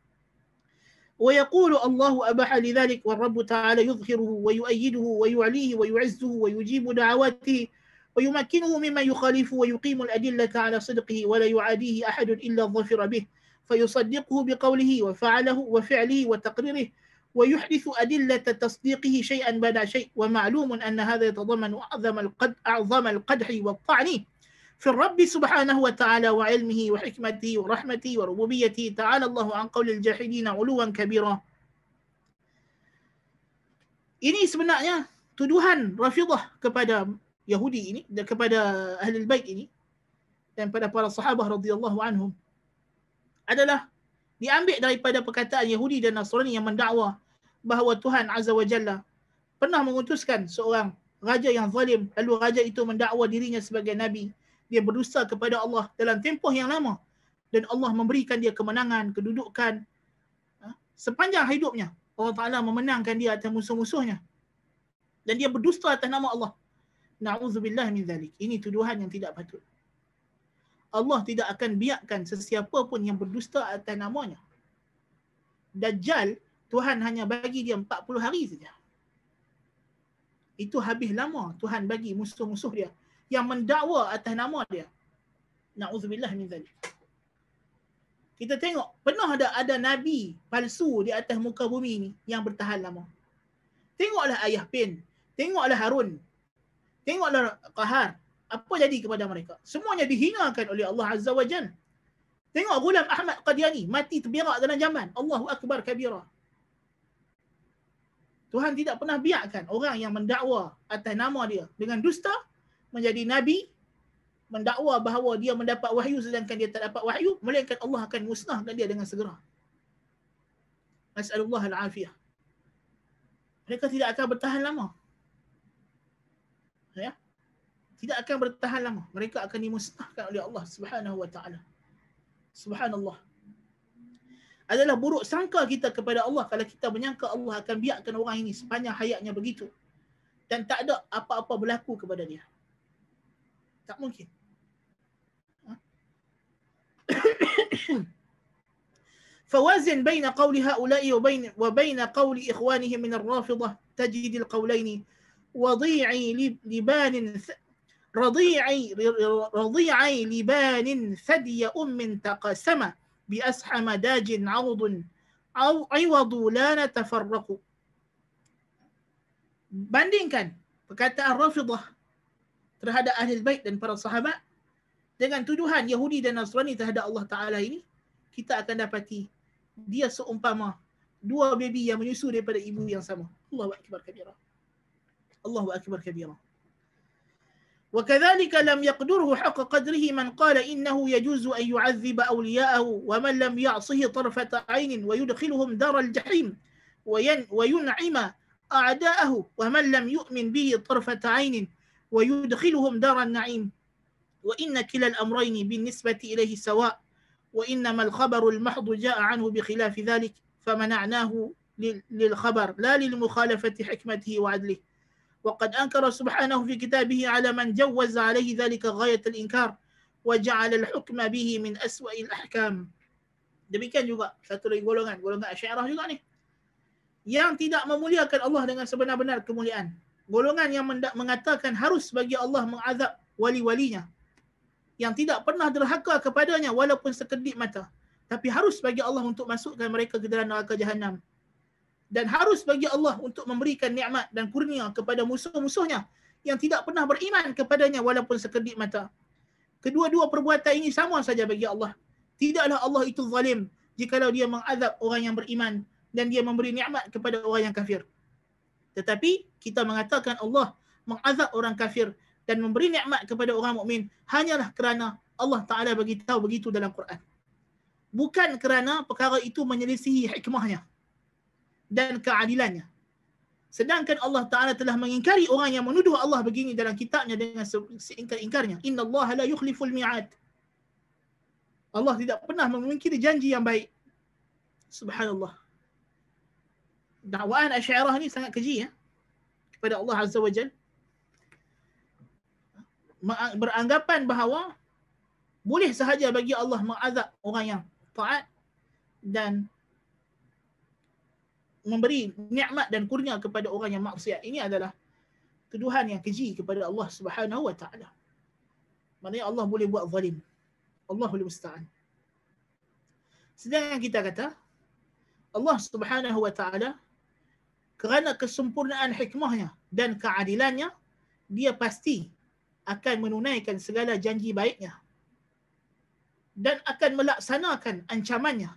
ويقول الله أباح لذلك والرب تعالى يظهره ويؤيده ويعليه ويعزه ويجيب دعواته ويمكنه ممن يخالفه ويقيم الأدلة على صدقه ولا يعاديه أحد إلا ظفر به. فيصدقه بقوله وفعله وفعله وتقريره ويحدث أدلة تصديقه شيئا بعد شيء ومعلوم أن هذا يتضمن أعظم القد أعظم القدح والطعن في الرب سبحانه وتعالى وعلمه وحكمته ورحمته وربوبيته. تعالى الله عن قول الجاحدين علوا كبيرا. Ini sebenarnya tuduhan Rafidah kepada Yahudi ini dan kepada Ahli Bait ini dan pada para sahabat radhiyallahu anhum adalah diambil daripada perkataan Yahudi dan Nasrani yang mendakwa bahawa Tuhan Azza wa Jalla pernah mengutuskan seorang raja yang zalim. Lalu raja itu mendakwa dirinya sebagai nabi. Dia berdusta kepada Allah dalam tempoh yang lama. Dan Allah memberikan dia kemenangan kedudukan ha, sepanjang hidupnya. Allah Taala memenangkan dia atas musuh-musuhnya. Dan dia berdusta atas nama Allah. Na'udzubillah min zalik. Ini tuduhan yang tidak patut Allah tidak akan biarkan sesiapa pun yang berdusta atas namanya. Dajjal, Tuhan hanya bagi dia 40 hari saja. Itu habis lama Tuhan bagi musuh-musuh dia yang mendakwa atas nama dia. Na'udzubillah min zalik. Kita tengok, pernah ada ada nabi palsu di atas muka bumi ni yang bertahan lama. Tengoklah ayah Pin, tengoklah Harun, tengoklah Qahar, apa jadi kepada mereka? Semuanya dihinakan oleh Allah Azza wa Jal. Tengok Ghulam Ahmad Qadiani mati terberak dalam zaman. Allahu Akbar kabira. Tuhan tidak pernah biarkan orang yang mendakwa atas nama dia dengan dusta menjadi nabi mendakwa bahawa dia mendapat wahyu sedangkan dia tak dapat wahyu melainkan Allah akan musnahkan dia dengan segera. Nas'alullah al-afiyah. Mereka tidak akan bertahan lama. Ya tidak akan bertahan lama. Mereka akan dimusnahkan oleh Allah Subhanahu wa taala. Subhanallah. Adalah buruk sangka kita kepada Allah kalau kita menyangka Allah akan biarkan orang ini sepanjang hayatnya begitu. Dan tak ada apa-apa berlaku kepada dia. Tak mungkin. فوازن بين قول هؤلاء وبين وبين قول إخوانهم من الرافضة تجد القولين وضيعي لبان رضيعي رضيعي لبان ثدي أم تقاسم بأسحم داج عوض أو عوض لا نتفرق bandingkan perkataan Rafidah terhadap ahli bait dan para sahabat dengan tuduhan Yahudi dan Nasrani terhadap Allah Taala ini kita akan dapati dia seumpama dua baby yang menyusu daripada ibu yang sama Allahu akbar kabira Allahu akbar kabira وكذلك لم يقدره حق قدره من قال إنه يجوز أن يعذب أولياءه ومن لم يعصه طرفة عين ويدخلهم دار الجحيم وينعم أعداءه ومن لم يؤمن به طرفة عين ويدخلهم دار النعيم. وإن كلا الأمرين بالنسبة إليه سواء وإنما الخبر المحض جاء عنه بخلاف ذلك فمنعناه للخبر لا للمخالفة حكمته وعدله. وقد أنكر سبحانه في كتابه على من جوز عليه ذلك غاية الإنكار وجعل الحكم به من أسوأ الأحكام demikian juga satu lagi golongan golongan Asy'ariyah juga ni yang tidak memuliakan Allah dengan sebenar-benar kemuliaan golongan yang mengatakan harus bagi Allah mengazab wali-walinya yang tidak pernah derhaka kepadanya walaupun sekedip mata tapi harus bagi Allah untuk masukkan mereka ke dalam neraka jahanam dan harus bagi Allah untuk memberikan nikmat dan kurnia kepada musuh-musuhnya yang tidak pernah beriman kepadanya walaupun sekedip mata. Kedua-dua perbuatan ini sama saja bagi Allah. Tidaklah Allah itu zalim jikalau dia mengazab orang yang beriman dan dia memberi nikmat kepada orang yang kafir. Tetapi kita mengatakan Allah mengazab orang kafir dan memberi nikmat kepada orang mukmin hanyalah kerana Allah Taala bagi tahu begitu dalam Quran. Bukan kerana perkara itu menyelisihi hikmahnya dan keadilannya. Sedangkan Allah Ta'ala telah mengingkari orang yang menuduh Allah begini dalam kitabnya dengan seingkar-ingkarnya. Inna Allah la yukhliful mi'ad. Allah tidak pernah memungkiri janji yang baik. Subhanallah. Dakwaan Asy'ariyah ni sangat keji ya. Kepada Allah Azza wa Jal. Beranggapan bahawa boleh sahaja bagi Allah mengazab orang yang taat dan memberi nikmat dan kurnia kepada orang yang maksiat ini adalah tuduhan yang keji kepada Allah Subhanahu wa taala. Maknanya Allah boleh buat zalim. Allah boleh musta'an. Sedangkan kita kata Allah Subhanahu wa taala kerana kesempurnaan hikmahnya dan keadilannya dia pasti akan menunaikan segala janji baiknya dan akan melaksanakan ancamannya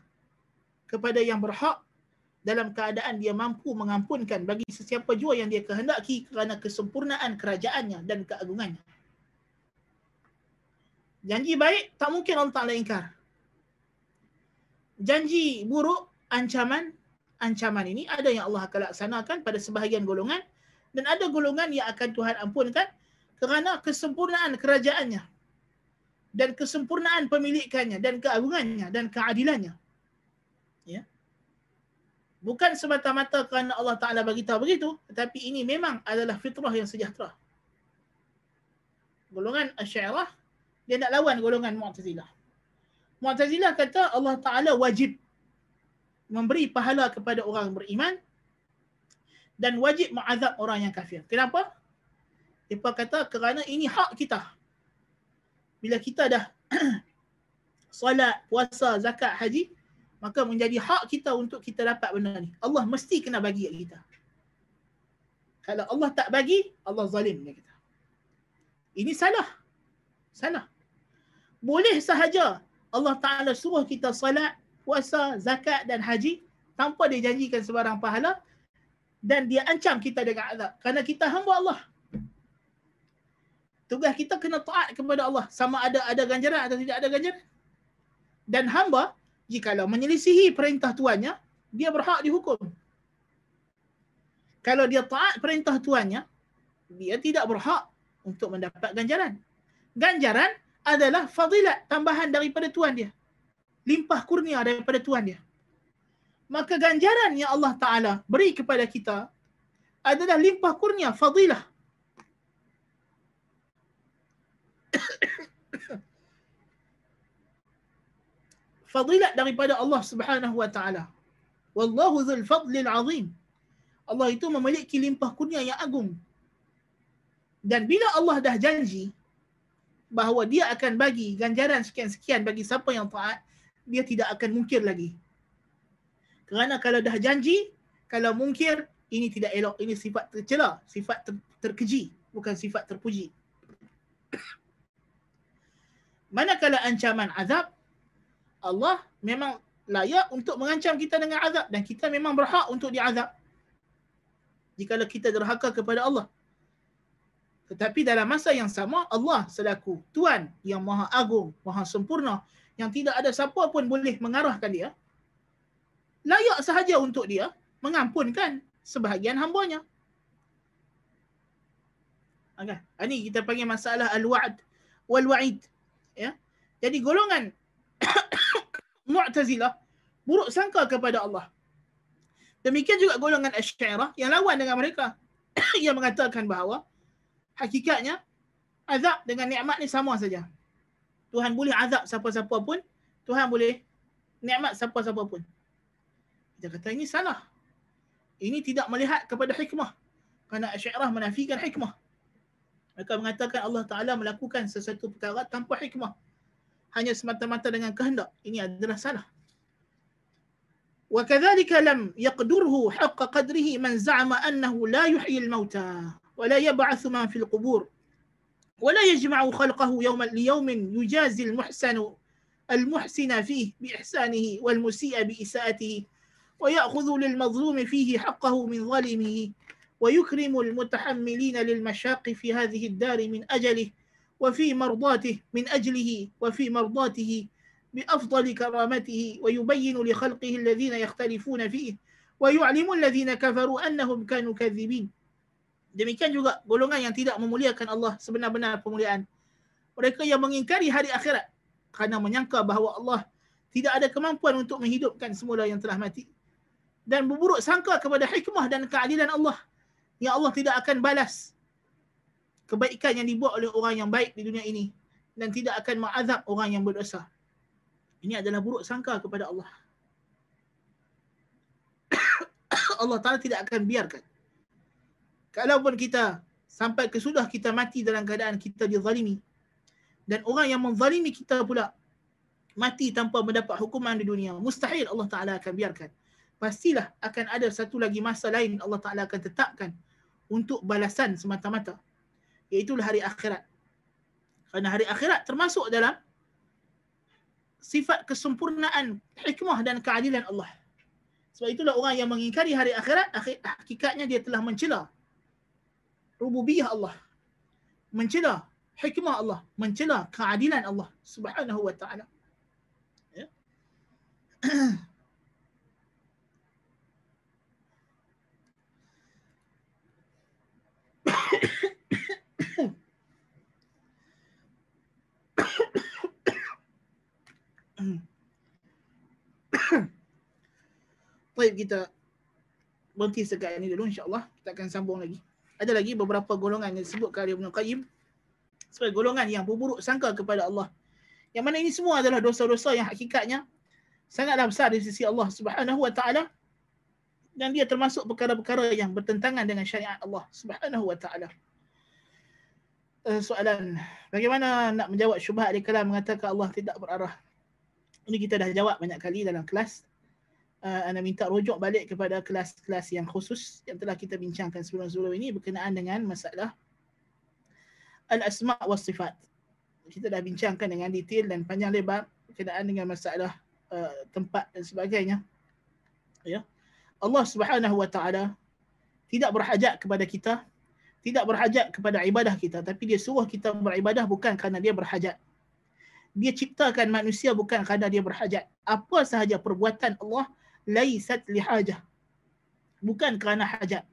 kepada yang berhak dalam keadaan dia mampu mengampunkan bagi sesiapa jua yang dia kehendaki kerana kesempurnaan kerajaannya dan keagungannya. Janji baik tak mungkin Allah Ta'ala ingkar. janji buruk, ancaman, ancaman ini ada yang Allah akan laksanakan pada sebahagian golongan dan ada golongan yang akan Tuhan ampunkan kerana kesempurnaan kerajaannya dan kesempurnaan pemilikannya dan keagungannya dan keadilannya. Bukan semata-mata kerana Allah Ta'ala bagi tahu begitu, tetapi ini memang adalah fitrah yang sejahtera. Golongan Asy'ariyah dia nak lawan golongan Mu'tazilah. Mu'tazilah kata Allah Ta'ala wajib memberi pahala kepada orang beriman dan wajib mengazab orang yang kafir. Kenapa? Mereka kata kerana ini hak kita. Bila kita dah (clears throat) solat, puasa, zakat, haji, maka menjadi hak kita untuk kita dapat benda ni. Allah mesti kena bagi kat kita. Kalau Allah tak bagi, Allah zalim dia kata. Ini salah. Salah. Boleh sahaja Allah Ta'ala suruh kita salat, puasa, zakat dan haji tanpa dia janjikan sebarang pahala dan dia ancam kita dengan azab. Kerana kita hamba Allah. Tugas kita kena taat kepada Allah. Sama ada ada ganjaran atau tidak ada ganjaran. Dan hamba, jikalau menyelisihi perintah tuannya, dia berhak dihukum. Kalau dia taat perintah tuannya, dia tidak berhak untuk mendapat ganjaran. Ganjaran adalah fadilat tambahan daripada tuan dia. Limpah kurnia daripada tuan dia maka ganjaran yang Allah Ta'ala beri kepada kita adalah limpah kurnia, fadilah. Fadilat daripada Allah Subhanahu wa taala. Wallahu dzul fadlil azim. Allah itu memiliki limpah kurnia yang agung. Dan bila Allah dah janji bahawa dia akan bagi ganjaran sekian-sekian bagi siapa yang taat, dia tidak akan mungkir lagi. Kerana kalau dah janji, kalau mungkir, ini tidak elok. Ini sifat tercela, sifat ter, terkeji, bukan sifat terpuji. (coughs) Manakala ancaman azab, Allah memang layak untuk mengancam kita dengan azab dan kita memang berhak untuk diazab. Jika kita derhaka kepada Allah. Tetapi dalam masa yang sama, Allah selaku Tuhan yang maha agung, maha sempurna, yang tidak ada siapa pun boleh mengarahkan dia, layak sahaja untuk dia mengampunkan sebahagian hambanya. Okay. Ini kita panggil masalah al-wa'd wal-wa'id. Ya. Jadi golongan Mu'tazilah buruk sangka kepada Allah. Demikian juga golongan Asy'ariyah yang lawan dengan mereka (coughs) yang mengatakan bahawa hakikatnya azab dengan nikmat ni sama saja. Tuhan boleh azab siapa-siapa pun, Tuhan boleh nikmat siapa-siapa pun. Dia kata ini salah. Ini tidak melihat kepada hikmah. Kerana Asy'ariyah menafikan hikmah. Mereka mengatakan Allah Ta'ala melakukan sesuatu perkara tanpa hikmah. Hanya semata-mata dengan kehendak. Ini adalah salah. وكذلك لم يقدره حق قدره من زعم أنه لا يحيي الموتى ولا يبعث من في القبور ولا يجمع خلقه يوم ليوم يجازي المحسن المحسن فيه بإحسانه والمسيء بإساءته ويأخذ للمظلوم فيه حقه من ظالمه ويكرم المتحملين للمشاق في هذه الدار من أجله وفي مرضاته من أجله وفي مرضاته بأفضل كرامته ويبين لخلقه الذين يختلفون فيه ويعلم الذين كفروا أنهم كانوا كذبين Demikian juga golongan yang tidak memuliakan Allah sebenar-benar pemuliaan. Mereka yang mengingkari hari akhirat kerana menyangka bahawa Allah tidak ada kemampuan untuk menghidupkan semula yang telah mati dan berburuk sangka kepada hikmah dan keadilan Allah yang Allah tidak akan balas kebaikan yang dibuat oleh orang yang baik di dunia ini dan tidak akan mengazab orang yang berdosa. Ini adalah buruk sangka kepada Allah. (coughs) Allah Ta'ala tidak akan biarkan. Kalaupun kita sampai kesudah kita mati dalam keadaan kita dizalimi dan orang yang menzalimi kita pula mati tanpa mendapat hukuman di dunia, mustahil Allah Ta'ala akan biarkan pastilah akan ada satu lagi masa lain Allah Ta'ala akan tetapkan untuk balasan semata-mata. Iaitulah hari akhirat. Kerana hari akhirat termasuk dalam sifat kesempurnaan hikmah dan keadilan Allah. Sebab itulah orang yang mengingkari hari akhirat, hakikatnya dia telah mencela rububiyah Allah. Mencela hikmah Allah. Mencela keadilan Allah subhanahu wa ta'ala. Ya. (clears throat) Baik kita berhenti sekat ini dulu insyaAllah. Kita akan sambung lagi. Ada lagi beberapa golongan yang disebutkan oleh Ibn Qayyim. Sebagai golongan yang berburuk sangka kepada Allah. Yang mana ini semua adalah dosa-dosa yang hakikatnya sangatlah besar di sisi Allah Subhanahu wa taala dan dia termasuk perkara-perkara yang bertentangan dengan syariat Allah Subhanahu wa taala. Uh, soalan bagaimana nak menjawab syubhat di kalam mengatakan Allah tidak berarah. Ini kita dah jawab banyak kali dalam kelas uh, anda minta rujuk balik kepada kelas-kelas yang khusus yang telah kita bincangkan sebelum-sebelum ini berkenaan dengan masalah al-asma' wa sifat. Kita dah bincangkan dengan detail dan panjang lebar berkenaan dengan masalah uh, tempat dan sebagainya. Ya. Allah Subhanahu wa taala tidak berhajat kepada kita, tidak berhajat kepada ibadah kita, tapi dia suruh kita beribadah bukan kerana dia berhajat. Dia ciptakan manusia bukan kerana dia berhajat. Apa sahaja perbuatan Allah laisat lihajah. Bukan kerana hajat.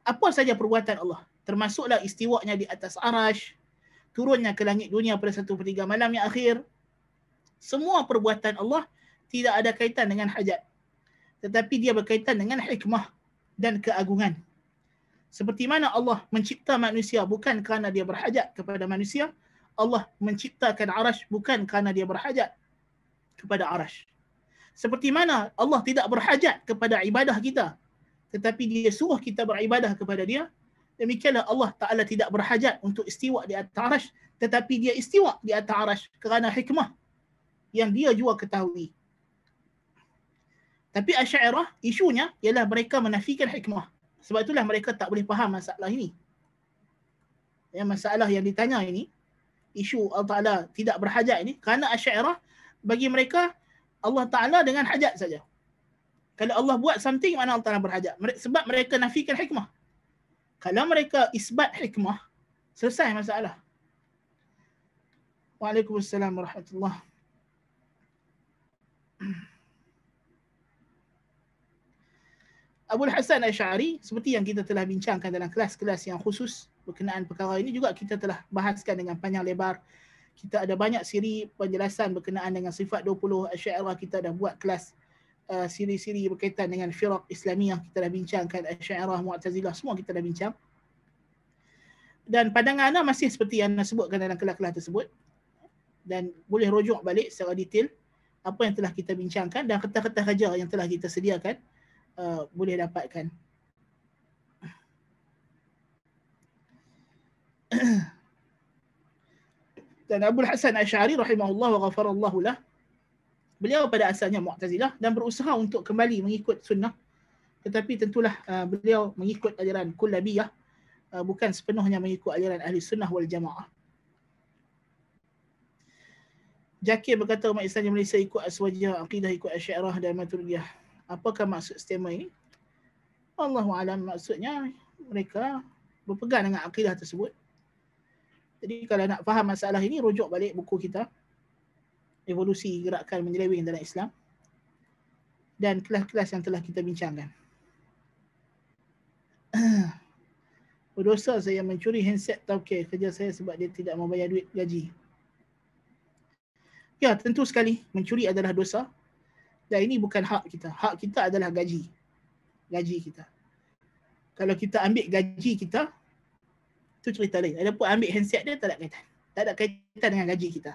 Apa saja perbuatan Allah. Termasuklah istiwanya di atas arash. Turunnya ke langit dunia pada satu pertiga malam yang akhir. Semua perbuatan Allah tidak ada kaitan dengan hajat. Tetapi dia berkaitan dengan hikmah dan keagungan. Seperti mana Allah mencipta manusia bukan kerana dia berhajat kepada manusia. Allah menciptakan arash bukan kerana dia berhajat kepada arash. Seperti mana Allah tidak berhajat kepada ibadah kita. Tetapi dia suruh kita beribadah kepada dia. Demikianlah Allah Ta'ala tidak berhajat untuk istiwa di atas arash. Tetapi dia istiwa di atas arash kerana hikmah yang dia juga ketahui. Tapi Asy'ariyah isunya ialah mereka menafikan hikmah. Sebab itulah mereka tak boleh faham masalah ini. Yang masalah yang ditanya ini, isu Allah Ta'ala tidak berhajat ini, kerana Asy'ariyah bagi mereka Allah Ta'ala dengan hajat saja. Kalau Allah buat something, mana Allah Ta'ala berhajat? Sebab mereka nafikan hikmah. Kalau mereka isbat hikmah, selesai masalah. Waalaikumsalam warahmatullahi Abu Hasan Asy'ari seperti yang kita telah bincangkan dalam kelas-kelas yang khusus berkenaan perkara ini juga kita telah bahaskan dengan panjang lebar. Kita ada banyak siri penjelasan berkenaan dengan sifat 20 Asy'ariyah kita dah buat kelas uh, siri-siri berkaitan dengan firaq Islamiyah kita dah bincangkan Asy'ariyah Mu'tazilah semua kita dah bincang. Dan pandangan anda masih seperti yang anda sebutkan dalam kelas-kelas tersebut. Dan boleh rujuk balik secara detail apa yang telah kita bincangkan dan kertas-kertas kerja yang telah kita sediakan uh, boleh dapatkan. (clears throat) Dan Abu Hasan Asy'ari rahimahullah wa ghafarallahu lah beliau pada asalnya Mu'tazilah dan berusaha untuk kembali mengikut sunnah. Tetapi tentulah uh, beliau mengikut aliran kullabiyah uh, bukan sepenuhnya mengikut aliran ahli sunnah wal jamaah. Jakir berkata umat Islam Malaysia ikut aswajah akidah ikut asyarah dan maturidiyah. Apakah maksud statement ini? Allah alam maksudnya mereka berpegang dengan akidah tersebut jadi kalau nak faham masalah ini, rujuk balik buku kita. Evolusi gerakan menyeleweng dalam Islam. Dan kelas-kelas yang telah kita bincangkan. (clears throat) Berdosa saya mencuri handset tauke kerja saya sebab dia tidak membayar duit gaji. Ya, tentu sekali mencuri adalah dosa. Dan ini bukan hak kita. Hak kita adalah gaji. Gaji kita. Kalau kita ambil gaji kita, itu cerita lain. Adapun ambil handset dia tak ada kaitan. Tak ada kaitan dengan gaji kita.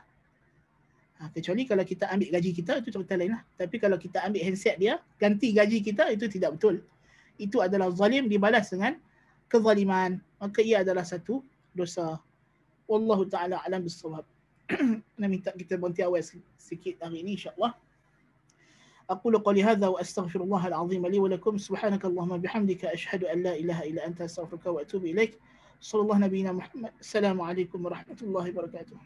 Ha, kecuali kalau kita ambil gaji kita itu cerita lain lah. Tapi kalau kita ambil handset dia, ganti gaji kita itu tidak betul. Itu adalah zalim dibalas dengan kezaliman. Maka ia adalah satu dosa. Wallahu ta'ala alam bisawab. (clears throat) Nak minta kita berhenti awal sikit hari ini insyaAllah. أقول قولي هذا وأستغفر الله العظيم لي ولكم. سبحانك اللهم بحمدك أشهد أن لا إله إلا أنت أستغفرك وأتوب إليك. صلى الله نبينا محمد. السلام عليكم ورحمة الله وبركاته.